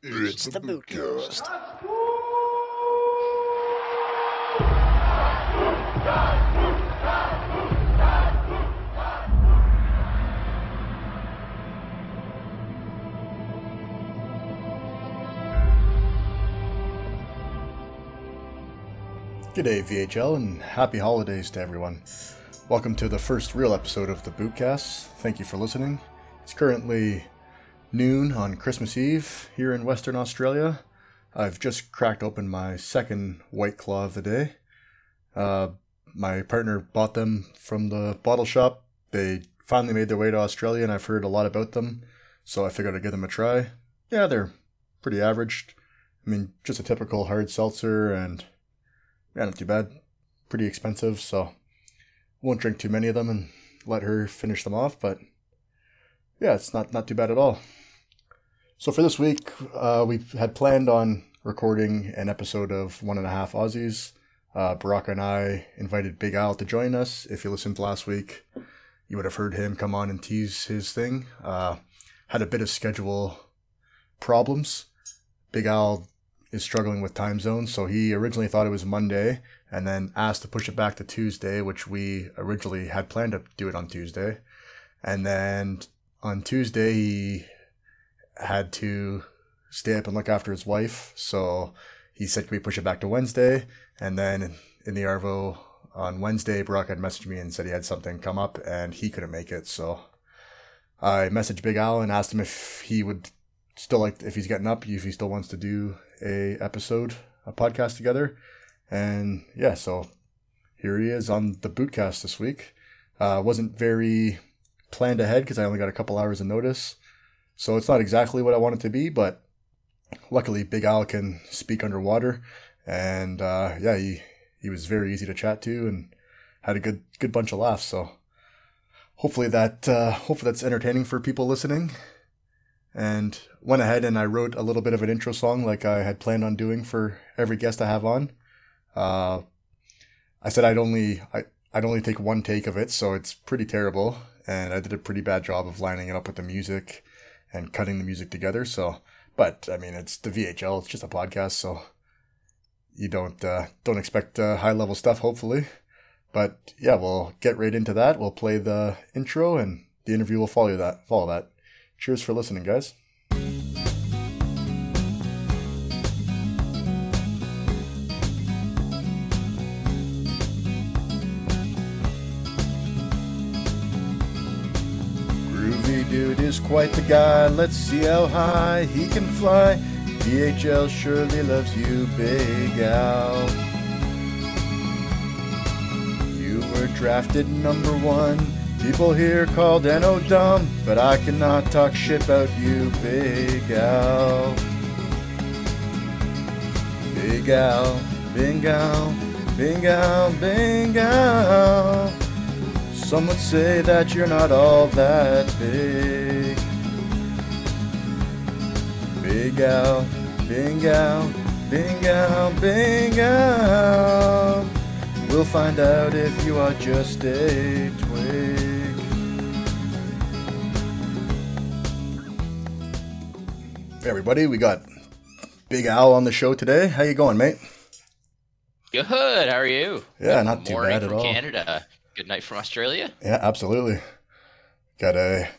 It's the Bootcast. G'day, VHL, and happy holidays to everyone. Welcome to the first real episode of the Bootcast. Thank you for listening. It's currently noon on Christmas Eve here in Western Australia. I've just cracked open my second White Claw of the day. Uh, my partner bought them from the bottle shop. They finally made their way to Australia, and I've heard a lot about them, so I figured I'd give them a try. Yeah, they're pretty average. I mean, just a typical hard seltzer, and yeah, not too bad. Pretty expensive, so won't drink too many of them and let her finish them off, but yeah, it's not, not too bad at all. So for this week, uh, we had planned on recording an episode of One and a Half Aussies. Uh, Barack and I invited Big Al to join us. If you listened last week, you would have heard him come on and tease his thing. Uh, had a bit of schedule problems. Big Al is struggling with time zones, so he originally thought it was Monday and then asked to push it back to Tuesday, which we originally had planned to do it on Tuesday. And then on Tuesday, he had to stay up and look after his wife. So he said, can we push it back to Wednesday? And then in the Arvo on Wednesday, Brock had messaged me and said he had something come up and he couldn't make it. So I messaged Big Al and asked him if he would still like, if he's getting up, if he still wants to do a episode, a podcast together. And yeah, so here he is on the bootcast this week. Uh, wasn't very planned ahead because I only got a couple hours of notice. So it's not exactly what I want it to be, but luckily Big Al can speak underwater. And, uh, yeah, he, he was very easy to chat to and had a good, good bunch of laughs. So hopefully that, uh, hopefully that's entertaining for people listening. And went ahead and I wrote a little bit of an intro song like I had planned on doing for every guest I have on. Uh, I said I'd only, I, I'd only take one take of it, so it's pretty terrible. And I did a pretty bad job of lining it up with the music and cutting the music together. So, but I mean, it's the VHL. It's just a podcast, so you don't uh, don't expect uh, high level stuff. Hopefully, but yeah, we'll get right into that. We'll play the intro, and the interview will follow that. Follow that. Cheers for listening, guys. Quite the guy. Let's see how high he can fly. VHL surely loves you, Big Al. You were drafted number one. People here called N.O. dumb, but I cannot talk shit about you, Big Al. Big Al, Big Al, Big Al, Big Al. Some would say that you're not all that big. Big Al, Big Al, Big Al, Big Al. We'll find out if you are just a twig. Hey everybody, we got Big Al on the show today. How you going, mate? Good. How are you? Yeah, not too bad at all. Canada. Good night from Australia. Yeah, absolutely. Got a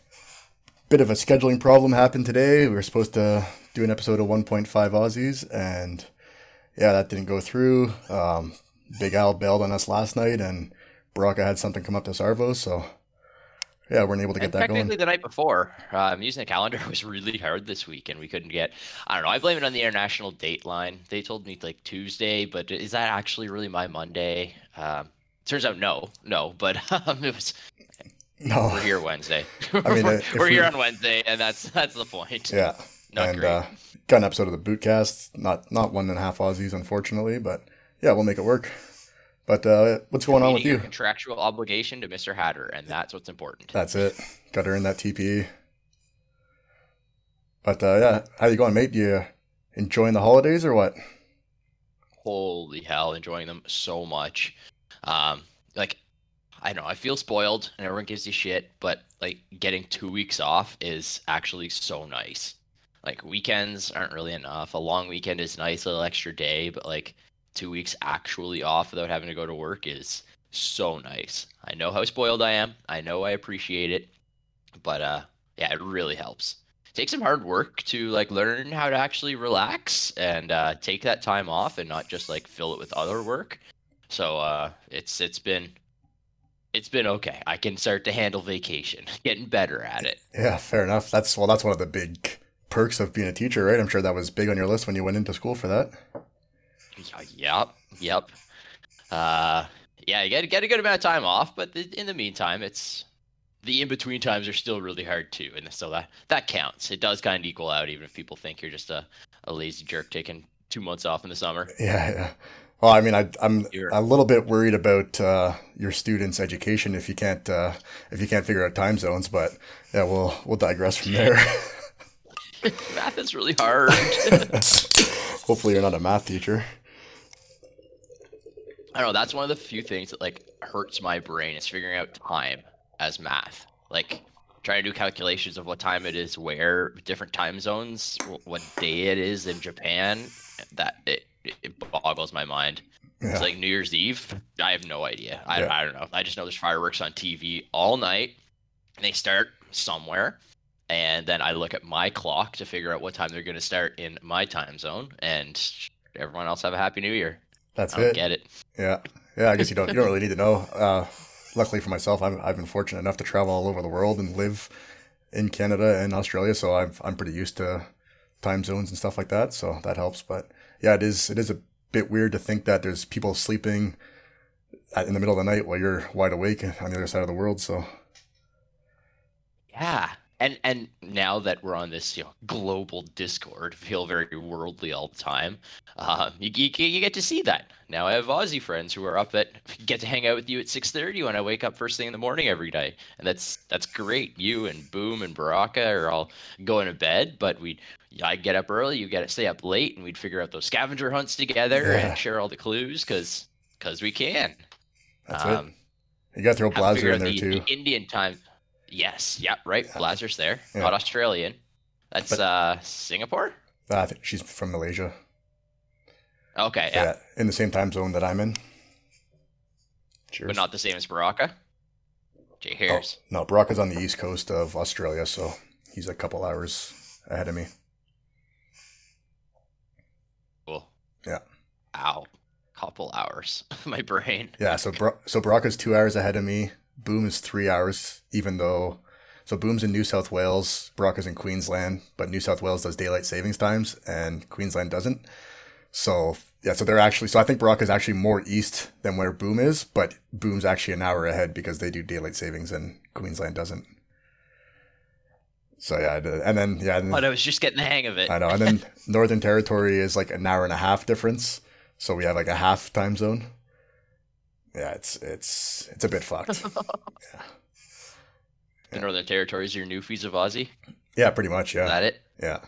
bit of a scheduling problem happened today. We were supposed to do an episode of 1.5 Aussies, and yeah, that didn't go through. Um, Big Al bailed on us last night, and Baraka had something come up to Sarvo, so yeah, we weren't able to get and that technically going. the night before. Um, using the calendar was really hard this week, and we couldn't get. I don't know. I blame it on the international date line. They told me like Tuesday, but is that actually really my Monday? Um, Turns out no, no, but um, it was. No, we're here Wednesday. I mean, we're, we're here on Wednesday, and that's that's the point. Yeah, not and great. Uh, got an episode of the Bootcast. Not not one and a half Aussies, unfortunately, but yeah, we'll make it work. But uh, what's going on with you? Contractual obligation to Mr. Hatter, and that's what's important. That's it. Got to earn that TPE. But uh, yeah, how you going, mate? You enjoying the holidays or what? Holy hell, enjoying them so much. Um, like I don't know, I feel spoiled, and everyone gives you shit, but like getting two weeks off is actually so nice. Like weekends aren't really enough. A long weekend is nice, a little extra day, but like two weeks actually off without having to go to work is so nice. I know how spoiled I am. I know I appreciate it, but uh, yeah, it really helps. Take some hard work to like learn how to actually relax and uh, take that time off and not just like fill it with other work. So uh, it's it's been it's been okay. I can start to handle vacation, getting better at it. Yeah, fair enough. That's well, that's one of the big perks of being a teacher, right? I'm sure that was big on your list when you went into school for that. Yep, yep. Uh, yeah, you get get a good amount of time off, but the, in the meantime, it's the in between times are still really hard too, and so that that counts. It does kind of equal out, even if people think you're just a, a lazy jerk taking two months off in the summer. Yeah, yeah. Well, I mean, I, am a little bit worried about uh, your students' education if you can't uh, if you can't figure out time zones. But yeah, we'll we'll digress from there. math is really hard. Hopefully, you're not a math teacher. I don't know. That's one of the few things that like hurts my brain is figuring out time as math. Like trying to do calculations of what time it is, where different time zones, what day it is in Japan. That it it boggles my mind. Yeah. It's like New Year's Eve. I have no idea. I, yeah. I don't know. I just know there's fireworks on TV all night. And they start somewhere. And then I look at my clock to figure out what time they're going to start in my time zone. And everyone else have a happy new year. That's I it. Get it? Yeah. Yeah. I guess you don't. You don't really need to know. Uh, luckily for myself, i have been fortunate enough to travel all over the world and live in Canada and Australia, so I've, I'm pretty used to time zones and stuff like that. So that helps. But yeah, it is it is a bit weird to think that there's people sleeping in the middle of the night while you're wide awake on the other side of the world. So yeah, and and now that we're on this you know global discord feel very worldly all the time uh, you, you, you, get to see that. Now i have aussie friends who are up at get to hang out with you at 6.30 when i wake up first thing in the morning every day. And that's that's great. You and boom and baraka are all going to bed but we i get up early you get to stay up late and we'd figure out those scavenger hunts together yeah. and share all the clues because because we can. That's um, it you got to throw Blazer in there the, too. The indian time Yes. Yep. Right. Yeah. Blazer's there. Yeah. Not Australian. That's but, uh Singapore. I think she's from Malaysia. Okay. Yeah. yeah. In the same time zone that I'm in. Cheers. But not the same as Baraka. Jay Harris. Oh, no, Baraka's on the east coast of Australia, so he's a couple hours ahead of me. Cool. Yeah. Ow. Couple hours. My brain. Yeah. So Bar- so Baraka's two hours ahead of me. Boom is three hours, even though. So Boom's in New South Wales, Brock is in Queensland, but New South Wales does daylight savings times and Queensland doesn't. So yeah, so they're actually. So I think Baraka is actually more east than where Boom is, but Boom's actually an hour ahead because they do daylight savings and Queensland doesn't. So yeah, and then yeah, and, but I was just getting the hang of it. I know, and then Northern Territory is like an hour and a half difference, so we have like a half time zone yeah, it's it's it's a bit fucked. yeah. The yeah. Northern Territory is your Newfies of Aussie. Yeah, pretty much. Yeah. Is that it? Yeah.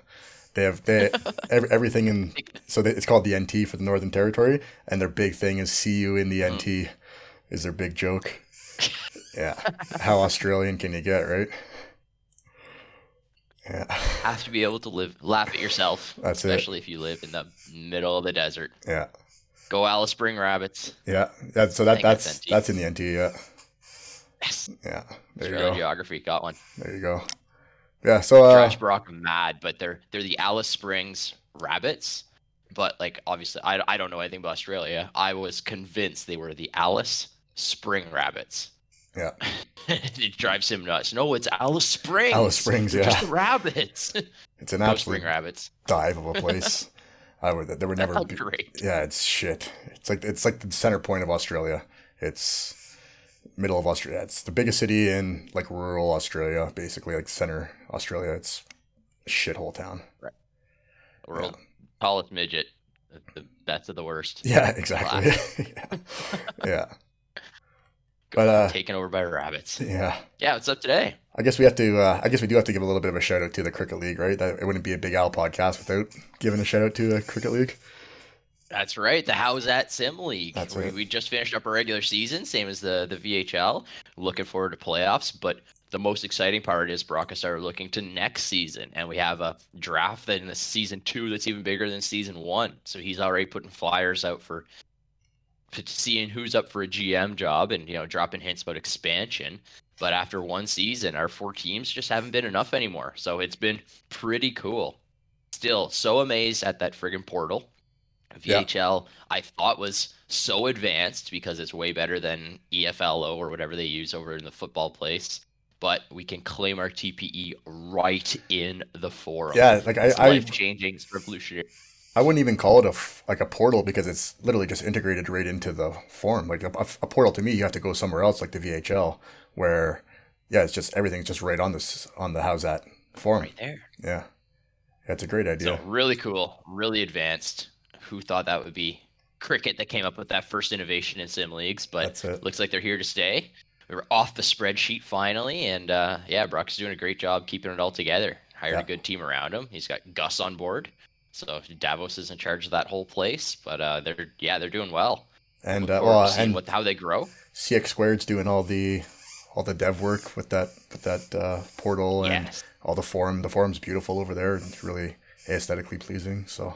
They have they every, everything in so they, it's called the NT for the Northern Territory, and their big thing is "see you in the NT" mm. is their big joke. Yeah, how Australian can you get, right? Yeah, have to be able to live laugh at yourself. That's especially it. if you live in the middle of the desert. Yeah, Go Alice Spring Rabbits. Yeah, yeah. So that that's that's in the NT. Yeah. Yes. Yeah. There Australian you go. Geography got one. There you go. Yeah. So uh, Josh Brock mad, but they're they're the Alice Springs Rabbits. But like obviously, I I don't know anything about Australia. I was convinced they were the Alice Spring Rabbits. Yeah. it drives him nuts. No, it's Alice Springs. Alice Springs, yeah. Just rabbits. It's an absolute spring rabbits. dive of a place. I would. There would never be. Great. Yeah, it's shit. It's like it's like the center point of Australia. It's middle of Australia. It's the biggest city in like rural Australia, basically like center Australia. It's a shithole town. Right. World yeah. tallest midget. The best of the worst. Yeah, exactly. yeah. yeah. But uh, taken over by rabbits. Yeah. Yeah. What's up today? I guess we have to. Uh, I guess we do have to give a little bit of a shout out to the Cricket League, right? That it wouldn't be a Big Al podcast without giving a shout out to the Cricket League. That's right, the How's That Sim League. That's we, right. we just finished up our regular season, same as the the VHL. Looking forward to playoffs, but the most exciting part is Broncos are looking to next season, and we have a draft in the season two that's even bigger than season one. So he's already putting flyers out for seeing who's up for a GM job and you know dropping hints about expansion. But after one season, our four teams just haven't been enough anymore. So it's been pretty cool. Still so amazed at that friggin' portal. VHL, yeah. I thought was so advanced because it's way better than EFLO or whatever they use over in the football place. But we can claim our TPE right in the forum. Yeah, like I, life changing, revolutionary. I wouldn't even call it a like a portal because it's literally just integrated right into the form. Like a, a, portal to me, you have to go somewhere else, like the VHL, where yeah, it's just everything's just right on this on the how's that form. Right there. Yeah, that's a great idea. So really cool, really advanced. Who thought that would be cricket that came up with that first innovation in sim leagues? But looks like they're here to stay. We are off the spreadsheet finally, and uh, yeah, Brock's doing a great job keeping it all together. Hired yeah. a good team around him. He's got Gus on board. So Davos is in charge of that whole place, but uh, they're yeah they're doing well. And uh, well, and what, how they grow. CX Squared's doing all the all the dev work with that with that uh, portal and yes. all the forum. The forum's beautiful over there. It's really aesthetically pleasing. So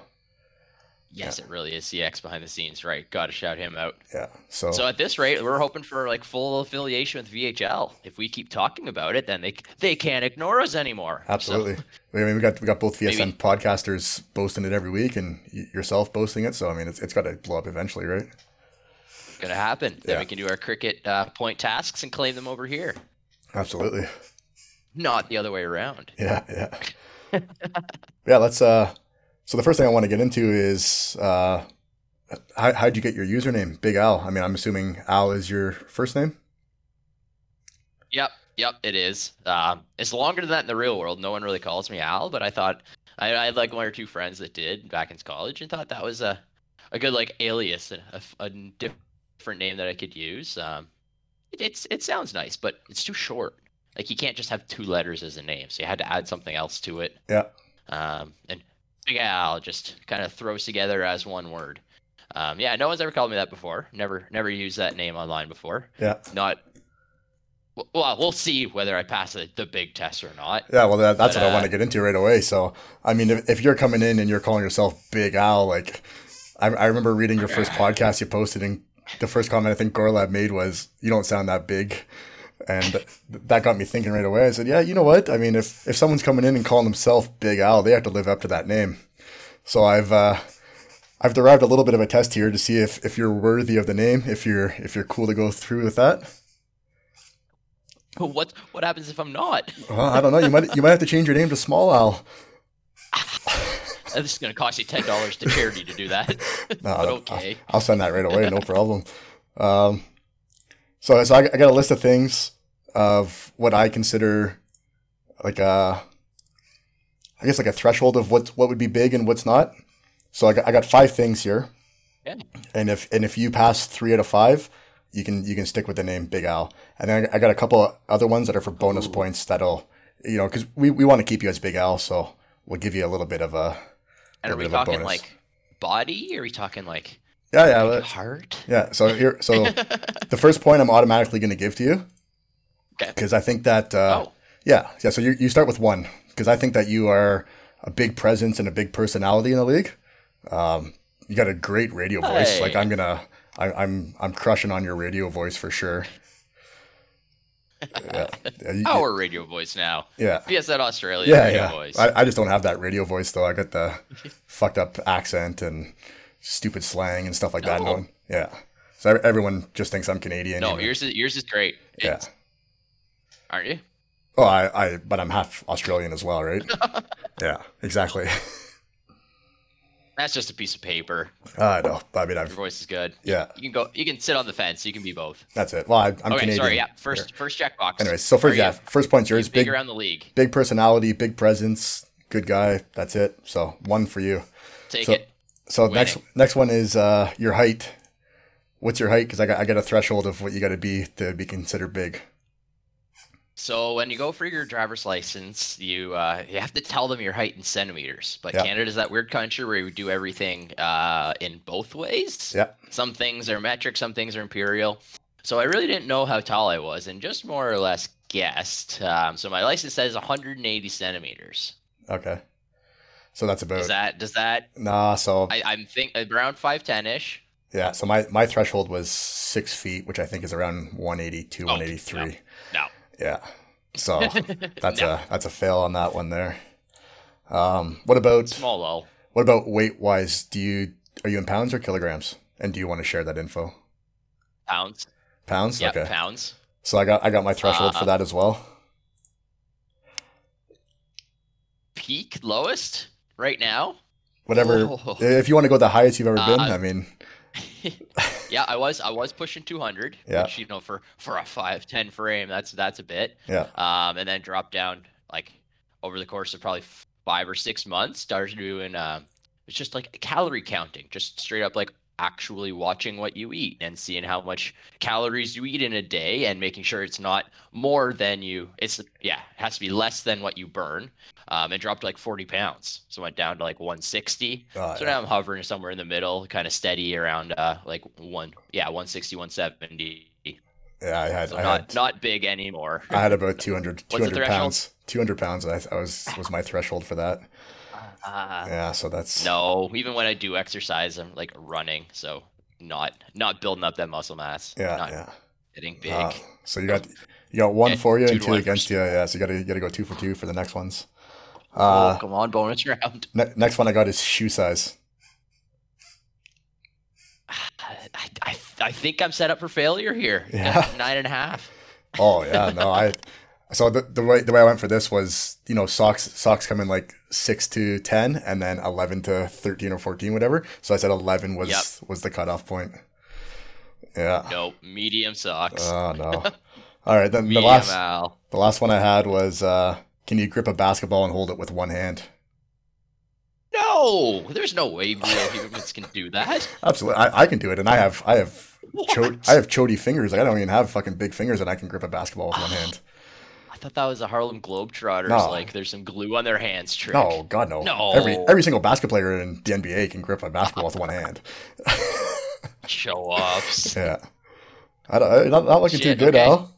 Yes, yeah. it really is CX behind the scenes, right? Got to shout him out. Yeah. So So at this rate, we're hoping for like full affiliation with VHL. If we keep talking about it, then they they can't ignore us anymore. Absolutely. So, I mean, we got we got both VSN maybe. podcasters boasting it every week, and yourself boasting it. So I mean, it's it's got to blow up eventually, right? Gonna happen. Yeah. Then we can do our cricket uh, point tasks and claim them over here. Absolutely. Not the other way around. Yeah, yeah. yeah, let's uh so the first thing I want to get into is uh, how how'd you get your username, Big Al? I mean, I'm assuming Al is your first name. Yep, yep, it is. Um, it's longer than that in the real world. No one really calls me Al, but I thought I, I had like one or two friends that did back in college, and thought that was a a good like alias, a, a different name that I could use. Um, it, it's it sounds nice, but it's too short. Like you can't just have two letters as a name, so you had to add something else to it. Yeah. Um, and Big Al just kind of throws together as one word. Um, yeah, no one's ever called me that before. Never, never used that name online before. Yeah. Not. Well, we'll see whether I pass the, the big test or not. Yeah, well, that, that's but, what uh, I want to get into right away. So, I mean, if, if you're coming in and you're calling yourself Big Al, like, I, I remember reading your first podcast you posted, and the first comment I think Gorlab made was, "You don't sound that big." and that got me thinking right away. I said, yeah, you know what? I mean, if if someone's coming in and calling themselves Big Al, they have to live up to that name. So I've uh, I've derived a little bit of a test here to see if if you're worthy of the name, if you're if you're cool to go through with that. What what happens if I'm not? Well, I don't know. You might you might have to change your name to Small Al. this is going to cost you ten dollars to charity to do that. no, but okay, I'll, I'll, send that right away. No problem. Um, so, so I, I got a list of things of what I consider like a, I guess like a threshold of what what would be big and what's not. So I got, I got five things here. Yeah. And if and if you pass three out of five, you can you can stick with the name Big Al. And then I, got a couple other ones that are for bonus Ooh. points that'll you know because we, we want to keep you as Big Al, so we'll give you a little bit of a. And are we talking like body? Or are we talking like yeah, yeah. Like heart. Yeah. So here, so the first point I'm automatically going to give to you. Okay. Because I think that. Uh, oh. Yeah, yeah. So you you start with one because I think that you are a big presence and a big personality in the league. Um, you got a great radio voice. Hey. Like I'm gonna, I, I'm I'm crushing on your radio voice for sure. Yeah. Our radio voice now. Yeah. PSN Australia yeah, yeah. Voice. I, I just don't have that radio voice though. I got the fucked up accent and stupid slang and stuff like that. No yeah. So everyone just thinks I'm Canadian. No, yours is yours is great. It's, yeah. Aren't you? Oh, I, I, but I'm half Australian as well, right? yeah, exactly. That's just a piece of paper. I know. I mean, I've, your voice is good. Yeah, you can go. You can sit on the fence. You can be both. That's it. Well, I, am okay, Canadian. Sorry. Yeah. First, here. first checkbox. Anyways, so first, yeah, first point's yours. Big, big around the league. Big personality, big presence, good guy. That's it. So one for you. Take so, it. So Winning. next next one is uh, your height. What's your height? Because I got I got a threshold of what you got to be to be considered big. So when you go for your driver's license, you uh, you have to tell them your height in centimeters. But yep. Canada's that weird country where we do everything uh, in both ways. Yeah. Some things are metric, some things are imperial. So I really didn't know how tall I was, and just more or less guessed. Um, so my license says 180 centimeters. Okay. So that's about Is that does that? nah. So I, I'm think around 5'10 ish. yeah. So my my threshold was six feet, which I think is around 182, Oh, 183. no. Yeah. So that's No. a that's a fail on that one there. Um, what about small low. what about weight wise? Do you are you in pounds or kilograms? And do you want to share that info? Pounds. Pounds. Okay. pounds. So I got I got my threshold Uh, for that as well. Peak lowest right now. Whatever. Oh. If you want to go the highest you've ever been, Uh, I mean, yeah, I was I was pushing 200. Yeah. Which you know for for a 5'10 frame, that's that's a bit. yeah. Um, and then dropped down like over the course of probably five or six months. Started doing um, it's just like calorie counting, just straight up like actually watching what you eat and seeing how much calories you eat in a day and making sure it's not more than you it's yeah it has to be less than what you burn um, and dropped like 40 pounds so went down to like 160 Uh, so yeah. now i'm hovering somewhere in the middle kind of steady around uh like one yeah 160 170 Yeah, I had so I not had not big anymore I had about 200, 200 pounds. 200 pounds I, I was was my threshold for that. Uh, Yeah, so that's No, even when I do exercise, I'm like running, so not not building up that muscle mass. yeah, not yeah. getting big. Uh, so you got you got one for you and two against you. Yeah, so you got to you got to go two for two for the next ones. oh, Uh, come on, bonus round. ne- next one I got is shoe size. I, I, I think I'm set up for failure here. Yeah. nine and a half. Oh yeah, no, I. So the, the way the way I went for this was you know socks socks come in like six to ten and then eleven to thirteen or fourteen whatever. So I said eleven was Yep. was the cutoff point. Yeah. Nope, medium socks. Oh no. All right, then the last Al. the last one I had was uh, can you grip a basketball and hold it with one hand? No, there's no way real humans can do that. Absolutely, I, I can do it, and I have I have cho- I have chody fingers. Like I don't even have fucking big fingers, and I can grip a basketball with one hand. I thought that was the Harlem Globetrotters. No. Like there's some glue on their hands trick. No, God no. No. Every every single basketball player in the NBA can grip a basketball with one hand. Show offs. Yeah. I don't, not, not looking Shit, too good, okay. Al.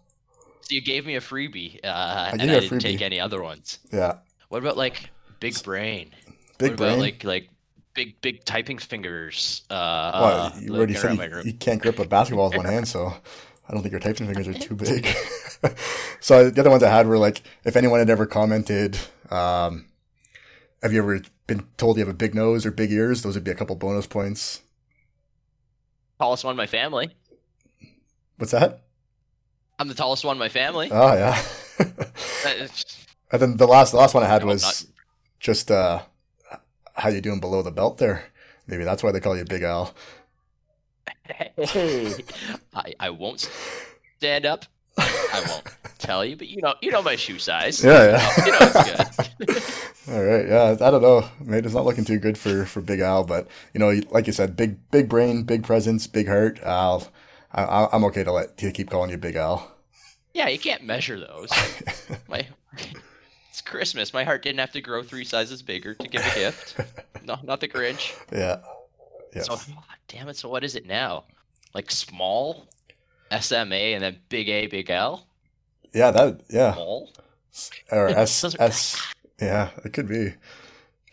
So you gave me a freebie, uh, and gave I didn't take any other ones. Yeah. What about like big brain? Big what brain. about like like big big typing fingers? Uh, well, uh, you already said you, you can't grip a basketball with one hand, so I don't think your typing fingers are too big. so the other ones I had were like, if anyone had ever commented, um, have you ever been told you have a big nose or big ears? Those would be a couple bonus points. Tallest one in my family. What's that? I'm the tallest one in my family. Oh yeah. Uh, and then the last the last one I had No, was not- just uh, how you doing below the belt there. Maybe that's why they call you Big Al. Hey, I I won't stand up. I won't tell you, but you know you know my shoe size. Yeah, yeah. You know it's good. All right, yeah, I don't know. Maybe it's not looking too good for for Big Al, but you know, like you said, big big brain, big presence, big heart. Al, I, I- I'm okay to let to keep calling you Big Al. Yeah, you can't measure those. My it's Christmas. My heart didn't have to grow three sizes bigger to give a gift. No, not the Grinch. yeah, yeah, So damn it. So what is it now? Like small SMA and then big A, big L, yeah. That yeah, small. or S S. Yeah, it could be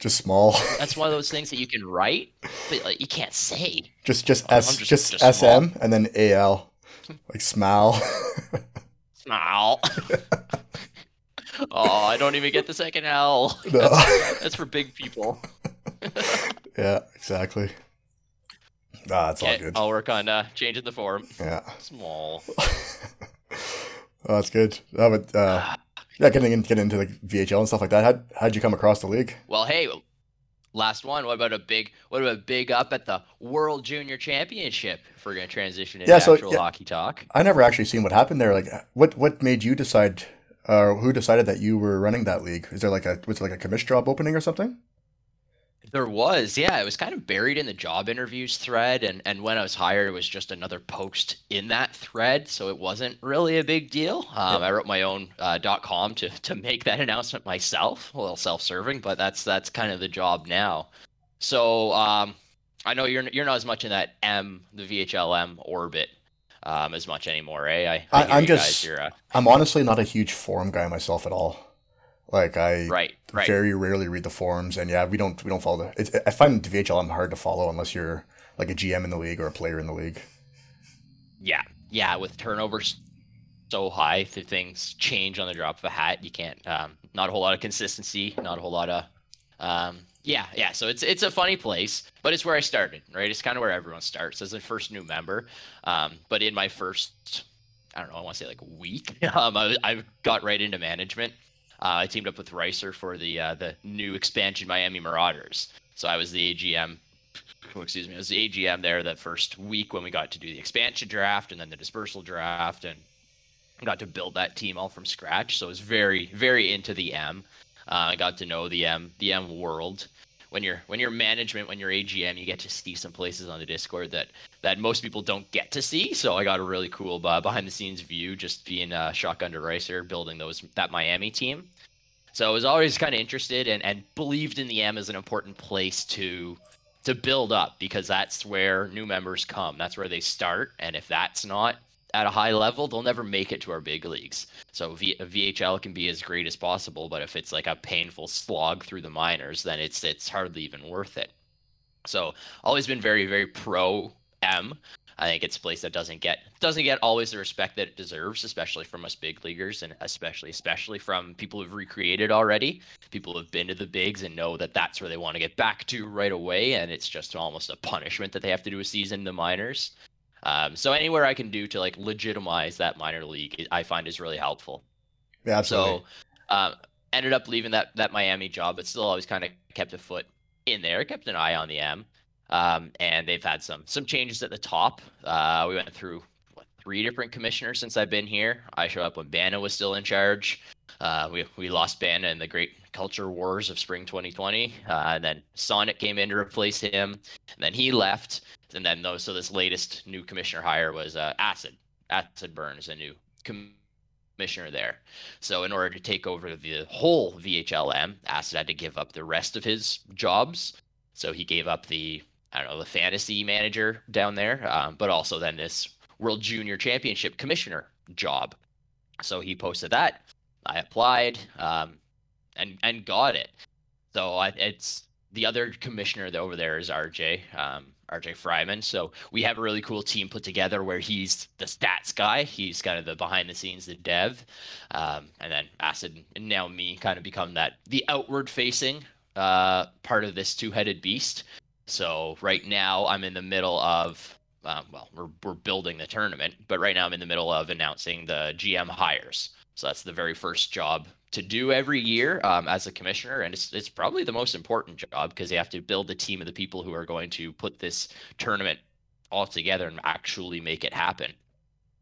just small. That's one of those things that you can write, but like, you can't say. just just I'm S just- just, just small. SM and then AL, like smile. Smile. oh, I don't even get the second L. No. That's, that's for big people. yeah, exactly. Ah, it's all good. I'll work on uh, changing the form. Yeah. Small. Oh, that's good. Oh, but uh, yeah, getting in, getting into like VHL and stuff like that. How how'd you come across the league? Well, hey, last one. What about a big? What about a big up at the World Junior Championship? If we're gonna transition into Yeah, so, actual yeah. hockey talk. I never actually seen what happened there. Like, what what made you decide, or who decided that you were running that league? Is there like a was it like a commission job opening or something? There was, yeah. It was kind of buried in the job interviews thread, and and when I was hired, it was just another post in that thread, so it wasn't really a big deal. Um, I wrote my own uh, .com to to make that announcement myself, a little self-serving, but that's that's kind of the job now. So um, I know you're you're not as much in that M, the VHLM orbit. um, as much anymore. Eh? I, I, I'm just, guys uh, I'm honestly not a huge forum guy myself at all. Like I right, right. very rarely read the forums, and yeah, we don't we don't follow the. It's, I find VHLM hard to follow unless you're like a GM in the league or a player in the league. Yeah, yeah. With turnovers so high, if things change on the drop of a hat. You can't. Um, not a whole lot of consistency. Not a whole lot of. Um, yeah, yeah. So it's it's a funny place, but it's where I started, right? It's kind of where everyone starts as a first new member. Um, but in my first, I don't know, I want to say like week, um, I, I got right into management. Uh, I teamed up with Ricer for the uh, the new expansion Miami Marauders. So I was the AGM. oh, Excuse me, I was the AGM there that first week when we got to do the expansion draft and then the dispersal draft and got to build that team all from scratch. So I was very very into the M. Uh, I got to know the M the M world. When you're when you're management, when you're AGM, you get to see some places on the Discord that that most people don't get to see. So I got a really cool uh, behind the scenes view, just being a shotgun to building those that Miami team. So I was always kind of interested and, and believed in the M as an important place to to build up because that's where new members come. That's where they start. And if that's not at a high level, they'll never make it to our big leagues. So v- VHL can be as great as possible, but if it's like a painful slog through the minors, then it's it's hardly even worth it. So always been very very pro M. I think it's a place that doesn't get doesn't get always the respect that it deserves, especially from us big leaguers, and especially especially from people who've recreated already, people who've been to the bigs and know that that's where they want to get back to right away, and it's just almost a punishment that they have to do a season in the minors. Um, so anywhere I can do to like legitimize that minor league, I find is really helpful. Yeah, absolutely. So um, ended up leaving that that Miami job, but still always kind of kept a foot in there, kept an eye on the M. Um, and they've had some some changes at the top. Uh, we went through what, three different commissioners since I've been here. I showed up when Bana was still in charge. Uh, we we lost Bana in the Great Culture Wars of Spring 2020, uh, and then Sonic came in to replace him. And then he left, and then though, so this latest new commissioner hire was uh, Acid. Acid Burns, a new commissioner there. So in order to take over the whole VHLM, Acid had to give up the rest of his jobs. So he gave up the I don't know the fantasy manager down there, um, but also then this World Junior Championship commissioner job. So he posted that. I applied um, and and got it. So I, it's the other commissioner over there is RJ. Um, RJ Fryman. So we have a really cool team put together where he's the stats guy. He's kind of the behind the scenes, the dev, um, and then Acid and now me kind of become that the outward facing uh, part of this two headed beast. So right now I'm in the middle of. Um, well, we're, we're building the tournament, but right now I'm in the middle of announcing the GM hires. So that's the very first job to do every year um, as a commissioner, and it's it's probably the most important job because you have to build the team of the people who are going to put this tournament all together and actually make it happen.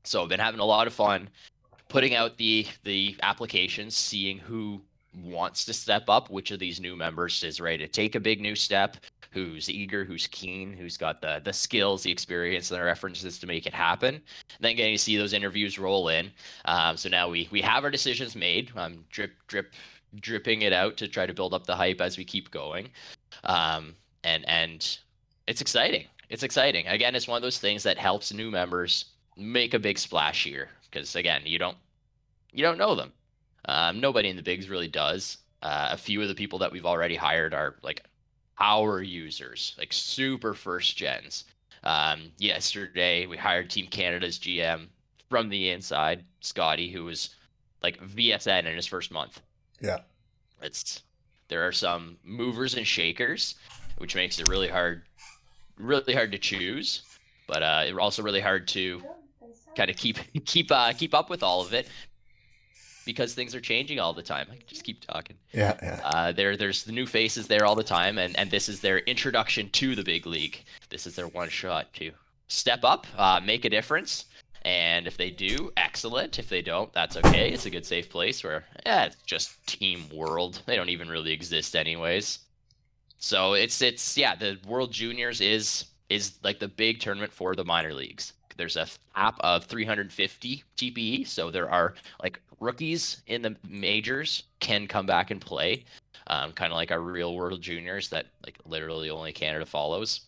So I've been having a lot of fun putting out the the applications, seeing who wants to step up, which of these new members is ready to take a big new step, who's eager, who's keen, who's got the the skills, the experience, and the references to make it happen. And then getting to see those interviews roll in. Um, so now we we have our decisions made. I'm drip drip dripping it out to try to build up the hype as we keep going. Um, and and it's exciting. It's exciting. Again, it's one of those things that helps new members make a big splash here because again, you don't you don't know them. Um, nobody in the bigs really does. Uh, a few of the people that we've already hired are like our users, like super first gens. Um, yesterday, we hired Team Canada's GM from the inside, Scotty, who was like VSN in his first month. Yeah. It's there are some movers and shakers, which makes it really hard, really hard to choose, but uh, it's also really hard to kind of keep keep uh, keep up with all of it because things are changing all the time. I can just keep talking. Yeah, yeah. Uh, there, there's the new faces there all the time, and and this is their introduction to the big league. This is their one shot to step up, uh, make a difference, and if they do, excellent. If they don't, that's okay. It's a good, safe place where, yeah, it's just team world. They don't even really exist, anyways. So it's it's yeah, the World Juniors is is like the big tournament for the minor leagues. There's a cap of 350 TPE, so there are like rookies in the majors can come back and play, um, kind of like our real world juniors that like literally only Canada follows.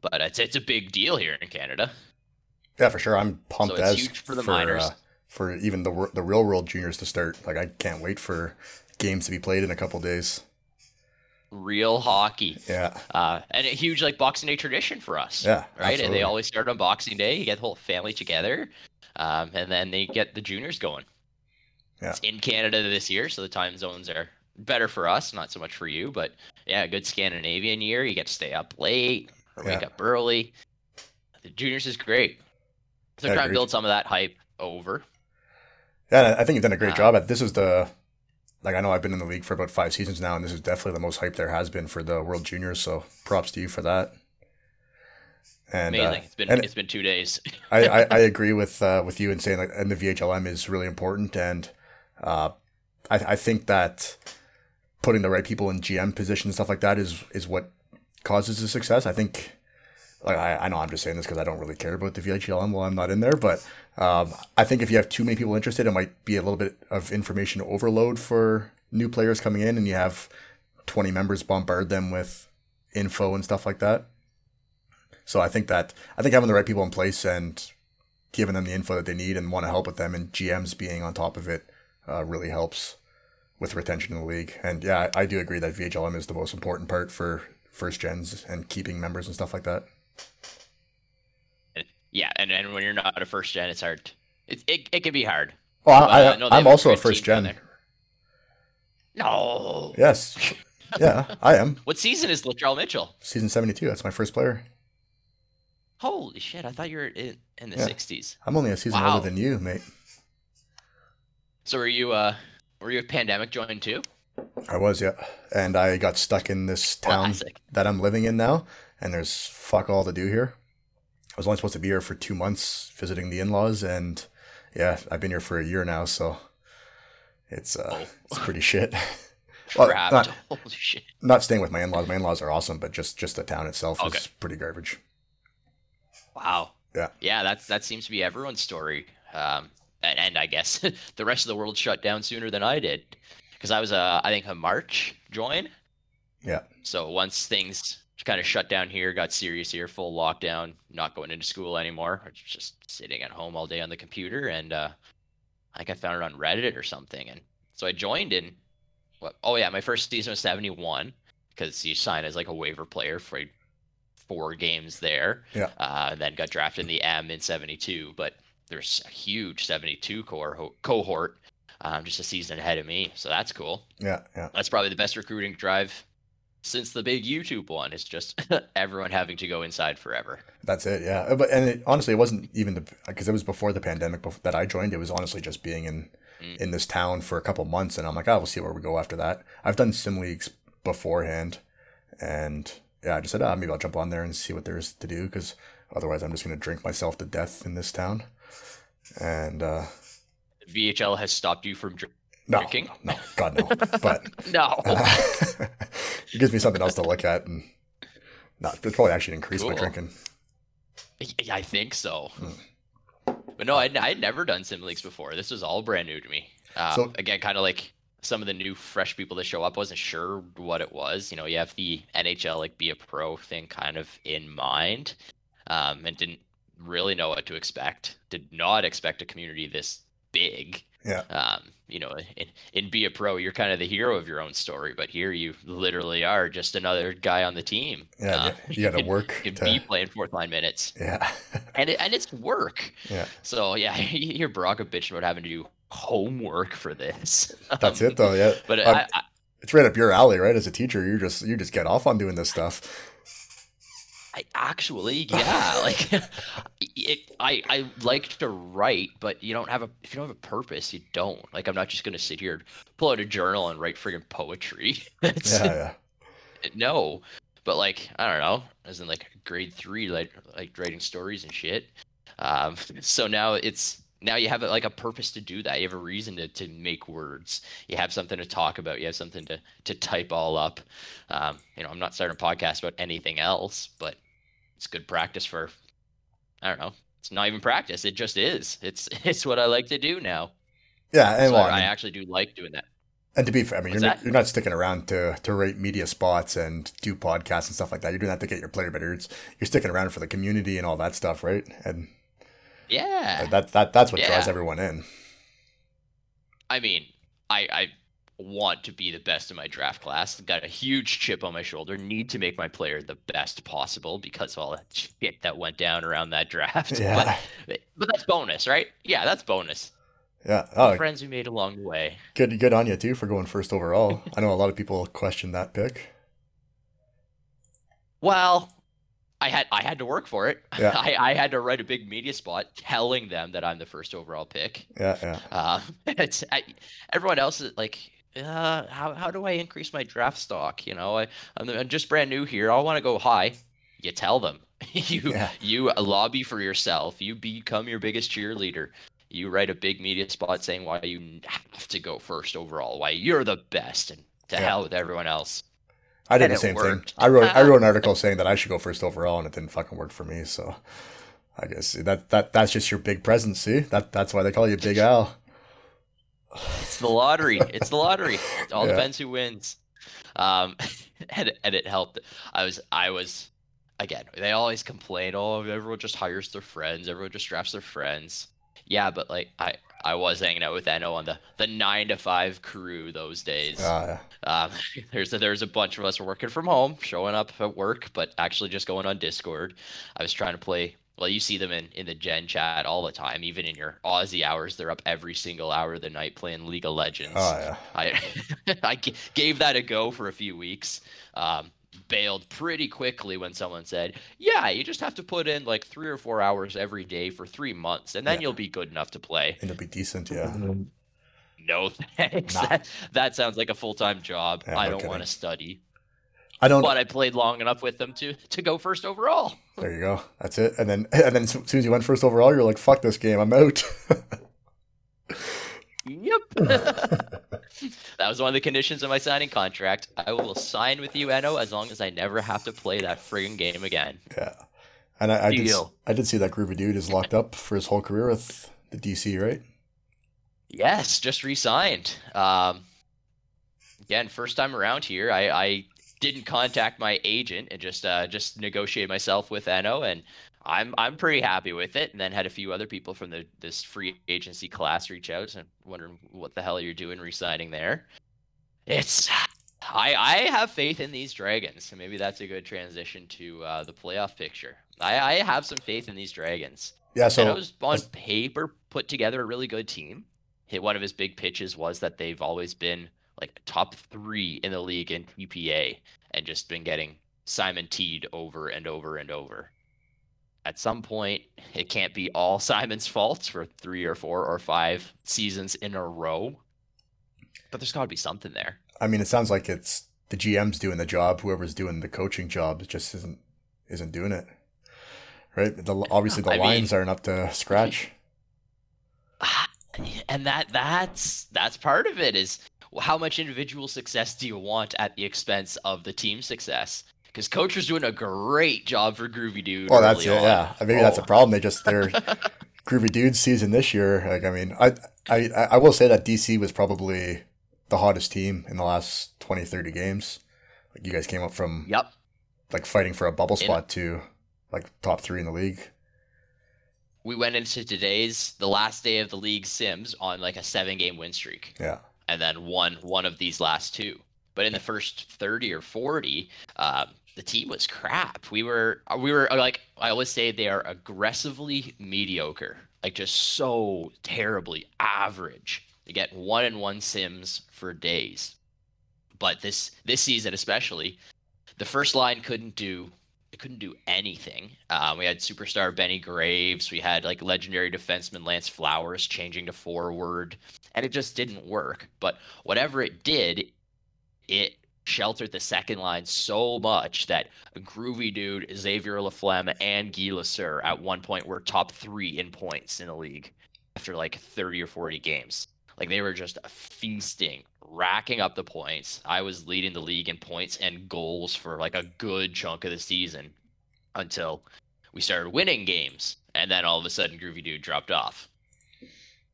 But it's it's a big deal here in Canada. Yeah, for sure. I'm pumped So as for the for, minors. uh, for even the the real world juniors to start. Like I can't wait for games to be played in a couple days. Real hockey. Yeah, Uh, and a huge like Boxing Day tradition for us. yeah, right? And they always start on Boxing Day. You get the whole family together, um, and then they get the juniors going. Yeah. It's in Canada this year, so the time zones are better for us, not so much for you. But yeah, good Scandinavian year. You get to stay up late or wake Yeah. up early. The juniors is great. So Yeah, try and build some of that hype over. Yeah, I think you've done a great Uh, job at this. Is the like I know I've been in the league for about five seasons now, and this is definitely the most hype there has been for the World Juniors. So props to you for that. And uh, Amazing. it's been it's been two days. I, I, I agree with uh, with you in saying like and the VHLM is really important and uh, I I think that putting the right people in GM positions and stuff like that is is what causes the success. I think like I, I know I'm just saying this because I don't really care about the VHLM while I'm not in there, but um, I think if you have too many people interested, it might be a little bit of information overload for new players coming in, and you have 20 members bombard them with info and stuff like that. So I think that I think having the right people in place and giving them the info that they need and want to help with them, and GMs being on top of it uh, really helps with retention in the league. And yeah, I, I do agree that VHLM is the most important part for first gens and keeping members and stuff like that. yeah, and, and when you're not a first gen, it's hard. It it, it can be hard. Well, But, I, I, I'm have also a first gen. No. Yes. Yeah, I am. What season is Latrell Mitchell? Season 72. That's my first player. Holy shit! I thought you were in, in the Yeah. '60s. I'm only a season Wow. older than you, mate. So were you uh were you a pandemic joined too? I was, yeah. And I got stuck in this town Classic. that I'm living in now, and there's fuck all to do here. I was only supposed to be here for two months visiting the in laws, and yeah, I've been here for a year now, so it's uh, Oh. it's pretty shit. Well, not- Holy shit. Not staying with my in laws. My in laws are awesome, but just just the town itself Okay. is pretty garbage. Wow. Yeah. Yeah, that's that seems to be everyone's story. Um, and, and I guess the rest of the world shut down sooner than I did, because I was a I think a March join. Yeah. So once things kind of shut down here, got serious here, full lockdown, not going into school anymore, just sitting at home all day on the computer, and uh, I think I found it on Reddit or something, and so I joined in. What? Oh yeah, my first season was seventy one, because you sign as like a waiver player for four games there. Yeah. Uh, and then got drafted in the M in seventy two, but there's a huge seventy two cohort, cohort, um, just a season ahead of me, so that's cool Yeah, yeah. that's probably the best recruiting drive since the big YouTube one. It's just everyone having to go inside forever. That's it. Yeah, Uh, but and it, honestly, it wasn't even the because it was before the pandemic bef- that I joined. It was honestly just being in Mm. in this town for a couple months, and I'm like, oh, we'll see where we go after that. I've done sim leagues beforehand, and yeah, I just said, ah, maybe I'll jump on there and see what there is to do because otherwise, I'm just gonna drink myself to death in this town. And uh, VHL has stopped you from dr- no, Drinking? no, God no. But no. uh, it gives me something else to look at, and no, it's probably actually increase my drinking. Yeah, I think so. Hmm. But no, I'd never done sim leagues before. This was all brand new to me. Uh, So- again, kind of like some of the new fresh people that show up, wasn't sure what it was. You know, you have the NHL like be a pro thing kind of in mind, um, and didn't really know what to expect. Did not expect a community this big. Yeah. Um, you know, in, in be a pro, you're kind of the hero of your own story, but here you literally are just another guy on the team. Yeah, Uh, you got to work. can to- be playing fourth line minutes, yeah, and it, and it's work. yeah. So yeah, you hear Baraka bitching about having to do homework for this. That's Um, it though. Yeah, But Um, I, I, it's right up your alley, right? As a teacher, you just you just get off on doing this stuff. I actually, yeah, like it, I I like to write, but you don't have a if you don't have a purpose, you don't. Like I'm not just gonna sit here, pull out a journal and write friggin' poetry. Yeah, yeah, no, but like I don't know, as in like grade three, like like writing stories and shit. Um, so now it's now you have like a purpose to do that. You have a reason to, to make words. You have something to talk about. You have something to to type all up. Um, you know, I'm not starting a podcast about anything else, but it's good practice for. I don't know. It's not even practice. It just is. It's it's what I like to do now. yeah. And So well, I, I I actually do like doing that. and to be fair, I mean, What's you're that? you're not sticking around to to rate media spots and do podcasts and stuff like that. You're doing that to get your player better. It's, you're sticking around for the community and all that stuff, right? And Yeah. That that that's what Yeah. draws everyone in. I mean, I I want to be the best in my draft class. Got a huge chip on my shoulder. Need to make my player the best possible because of all that shit that went down around that draft. Yeah. But but that's bonus, right? Yeah, that's bonus. Yeah. Oh, Friends we made along the way. good good on you too for going first overall. I know a lot of people question that pick. Well, I had I had to work for it. Yeah. I, I had to write a big media spot telling them that I'm the first overall pick. Yeah, yeah. Uh, it's I, everyone else is like, uh, how how do I increase my draft stock? You know, I I'm, I'm just brand new here. I want to go high. You tell them. you Yeah. you lobby for yourself. You become your biggest cheerleader. You write a big media spot saying why you have to go first overall, why you're the best, and to Yeah. hell with everyone else. I did And the same thing. I wrote I wrote an article saying that I should go first overall, and it didn't fucking work for me. So I guess that that that's just your big presence. See that that's why they call you Big Al. It's the lottery. It's the lottery. It all Yeah. depends who wins. Um, and and it helped. I was I was again. They always complain. Oh, everyone just hires their friends. Everyone just drafts their friends. Yeah, but like I I was hanging out with Eno on the the nine to five crew those days. Yeah. Um, there's a, there's a bunch of us working from home, showing up at work, but actually just going on Discord. I was trying to play. Well, you see them in, in the Gen chat all the time, even in your Aussie hours. They're up every single hour of the night playing League of Legends. Oh yeah. I I gave that a go for a few weeks. Um, bailed pretty quickly when someone said, "Yeah, you just have to put in like three or four hours every day for three months, and then Yeah. you'll be good enough to play." And it'll be decent. Yeah. No thanks. Nah. That, that sounds like a full time job. Yeah, I don't want to study, I don't. but I played long enough with them to to go first overall. There you go. That's it. And then and then as soon as you went first overall, you're like, "Fuck this game. I'm out." Yep. that was one of the conditions of my signing contract. I will sign with you, Eno, as long as I never have to play that friggin' game again. yeah. And I, I did. I did see that groovy dude is locked up for his whole career with the DC, right? Yes, just re-signed. Um, again, first time around here. I, I didn't contact my agent and just uh, just negotiated myself with Eno, and I'm I'm pretty happy with it. And then had a few other people from the this free agency class reach out and wondering what the hell you're doing re-signing there. It's I I have faith in these dragons, and maybe that's a good transition to uh, the playoff picture. I, I have some faith in these dragons. Yeah. So Eno's on paper put together a really good team. Hit one of his big pitches was that they've always been like top three in the league in TPE and just been getting Simon Teed over and over and over. At some point, it can't be all Simon's fault for three or four or five seasons in a row. But there's got to be something there. I mean, it sounds like it's the GM's doing the job. Whoever's doing the coaching job just isn't isn't doing it. Right. The, obviously, the I mean- lines aren't up to scratch. Ah, and that that's that's part of it is how much individual success do you want at the expense of the team success because coach was doing a great job for groovy dude Well, that's it. on. Yeah. Maybe that's a Oh. problem. They just their groovy dude season this year. Like, I mean, I, I I will say that DC was probably the hottest team in the last 20, 30 games. Like, you guys came up from yep like fighting for a bubble In- spot to like top three in the league. we went into today's the last day of the league sims on like a seven game win streak Yeah. And then won one of these last two. But in the first thirty or forty, um, the team was crap. We were we were like I always say they are aggressively mediocre, like just so terribly average. They get one and one sims for days. But this this season especially, the first line couldn't do it couldn't do anything. Um, we had superstar Benny Graves. We had like legendary defenseman Lance Flowers changing to forward, and it just didn't work. But whatever it did, it sheltered the second line so much that Groovy Dude, Xavier Laflemme, and Guy Lasser at one point were top three in points in the league after like 30 or 40 games. Like they were just feasting, racking up the points. I was leading the league in points and goals for like a good chunk of the season until we started winning games. And then all of a sudden, Groovy Dude dropped off.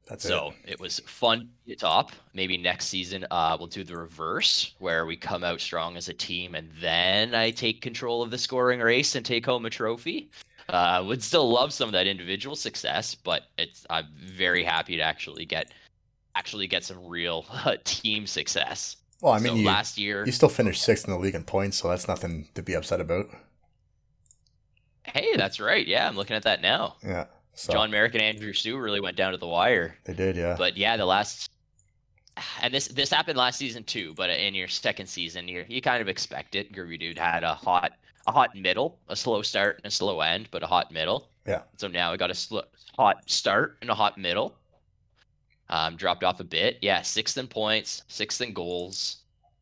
That's So it. it was fun to top. Maybe next season uh, we'll do the reverse, where we come out strong as a team, and then I take control of the scoring race and take home a trophy. Uh, would still love some of that individual success, but it's I'm very happy to actually get actually get some real uh, team success. Well, I mean, so you, last year, you still finished sixth in the league in points, so that's nothing to be upset about. hey, that's right. Yeah, I'm looking at that now. Yeah. So John Merrick and Andrew Sue really went down to the wire. they did, yeah. But yeah, the last and this this happened last season too. But in your second season, you you kind of expect it. Groovy Dude had a hot a hot middle, a slow start and a slow end, but a hot middle. Yeah. So now we got a sl- hot start and a hot middle. Um, dropped off a bit. Yeah, sixth in points, sixth in goals,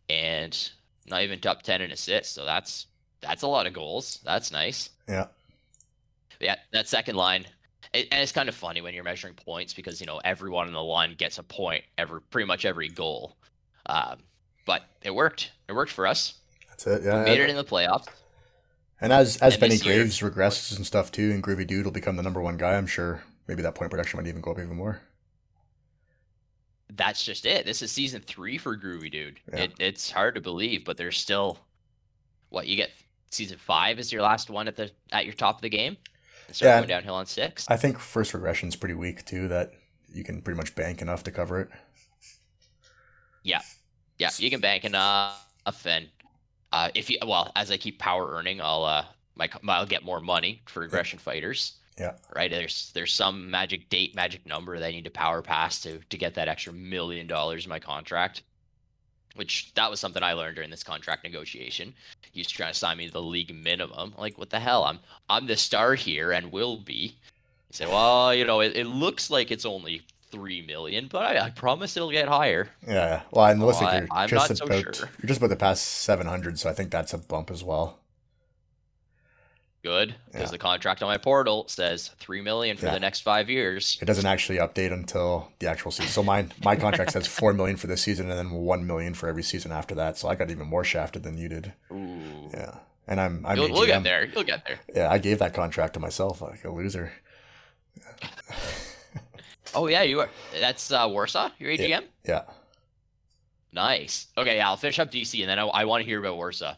and not even top ten in assists. So that's that's a lot of goals. That's nice. yeah. Yeah, that second line, and it's kind of funny when you're measuring points because you know everyone on the line gets a point every pretty much every goal. Um, but it worked. It worked for us. That's it. We Yeah. made it in the playoffs. And as as And Benny this year- Graves regresses and stuff too, and Groovy Dude will become the number one guy, I'm sure maybe that point production might even go up even more. That's just it. This is season three for Groovy Dude. Yeah. It, it's hard to believe, but there's still what you get. Season five is your last one at the at your top of the game. And start Yeah. going downhill on six. I think first regression is pretty weak too. That you can pretty much bank enough to cover it. Yeah, yeah, you can bank enough, and uh, if you well, as I keep power earning, I'll uh, my, I'll get more money for regression fighters. Yeah. Right. There's there's some magic date, magic number that I need to power pass to to get that extra million dollars in my contract. Which that was something I learned during this contract negotiation. He was trying to sign me to the league minimum. Like, what the hell? I'm I'm the star here and will be. He said, Well, you know, it, it looks like it's only three million, but I, I promise it'll get higher. Yeah. Well, and it looks Oh, like I- you're I'm just not so about sure. you're just about to pass 700, so I think that's a bump as well. Good, because Yeah. the contract on my portal says three million for Yeah. the next five years. It doesn't actually update until the actual season. So mine my contract says four million for this season, and then one million for every season after that. So I got even more shafted than you did. Ooh. Yeah. And I'm I'm You'll, we'll get there. You'll get there. Yeah, I gave that contract to myself like a loser. Oh yeah, you are. That's uh, Warsaw. Your AGM. Yeah. Nice. Okay, yeah, I'll finish up DC, and then I, I want to hear about Warsaw.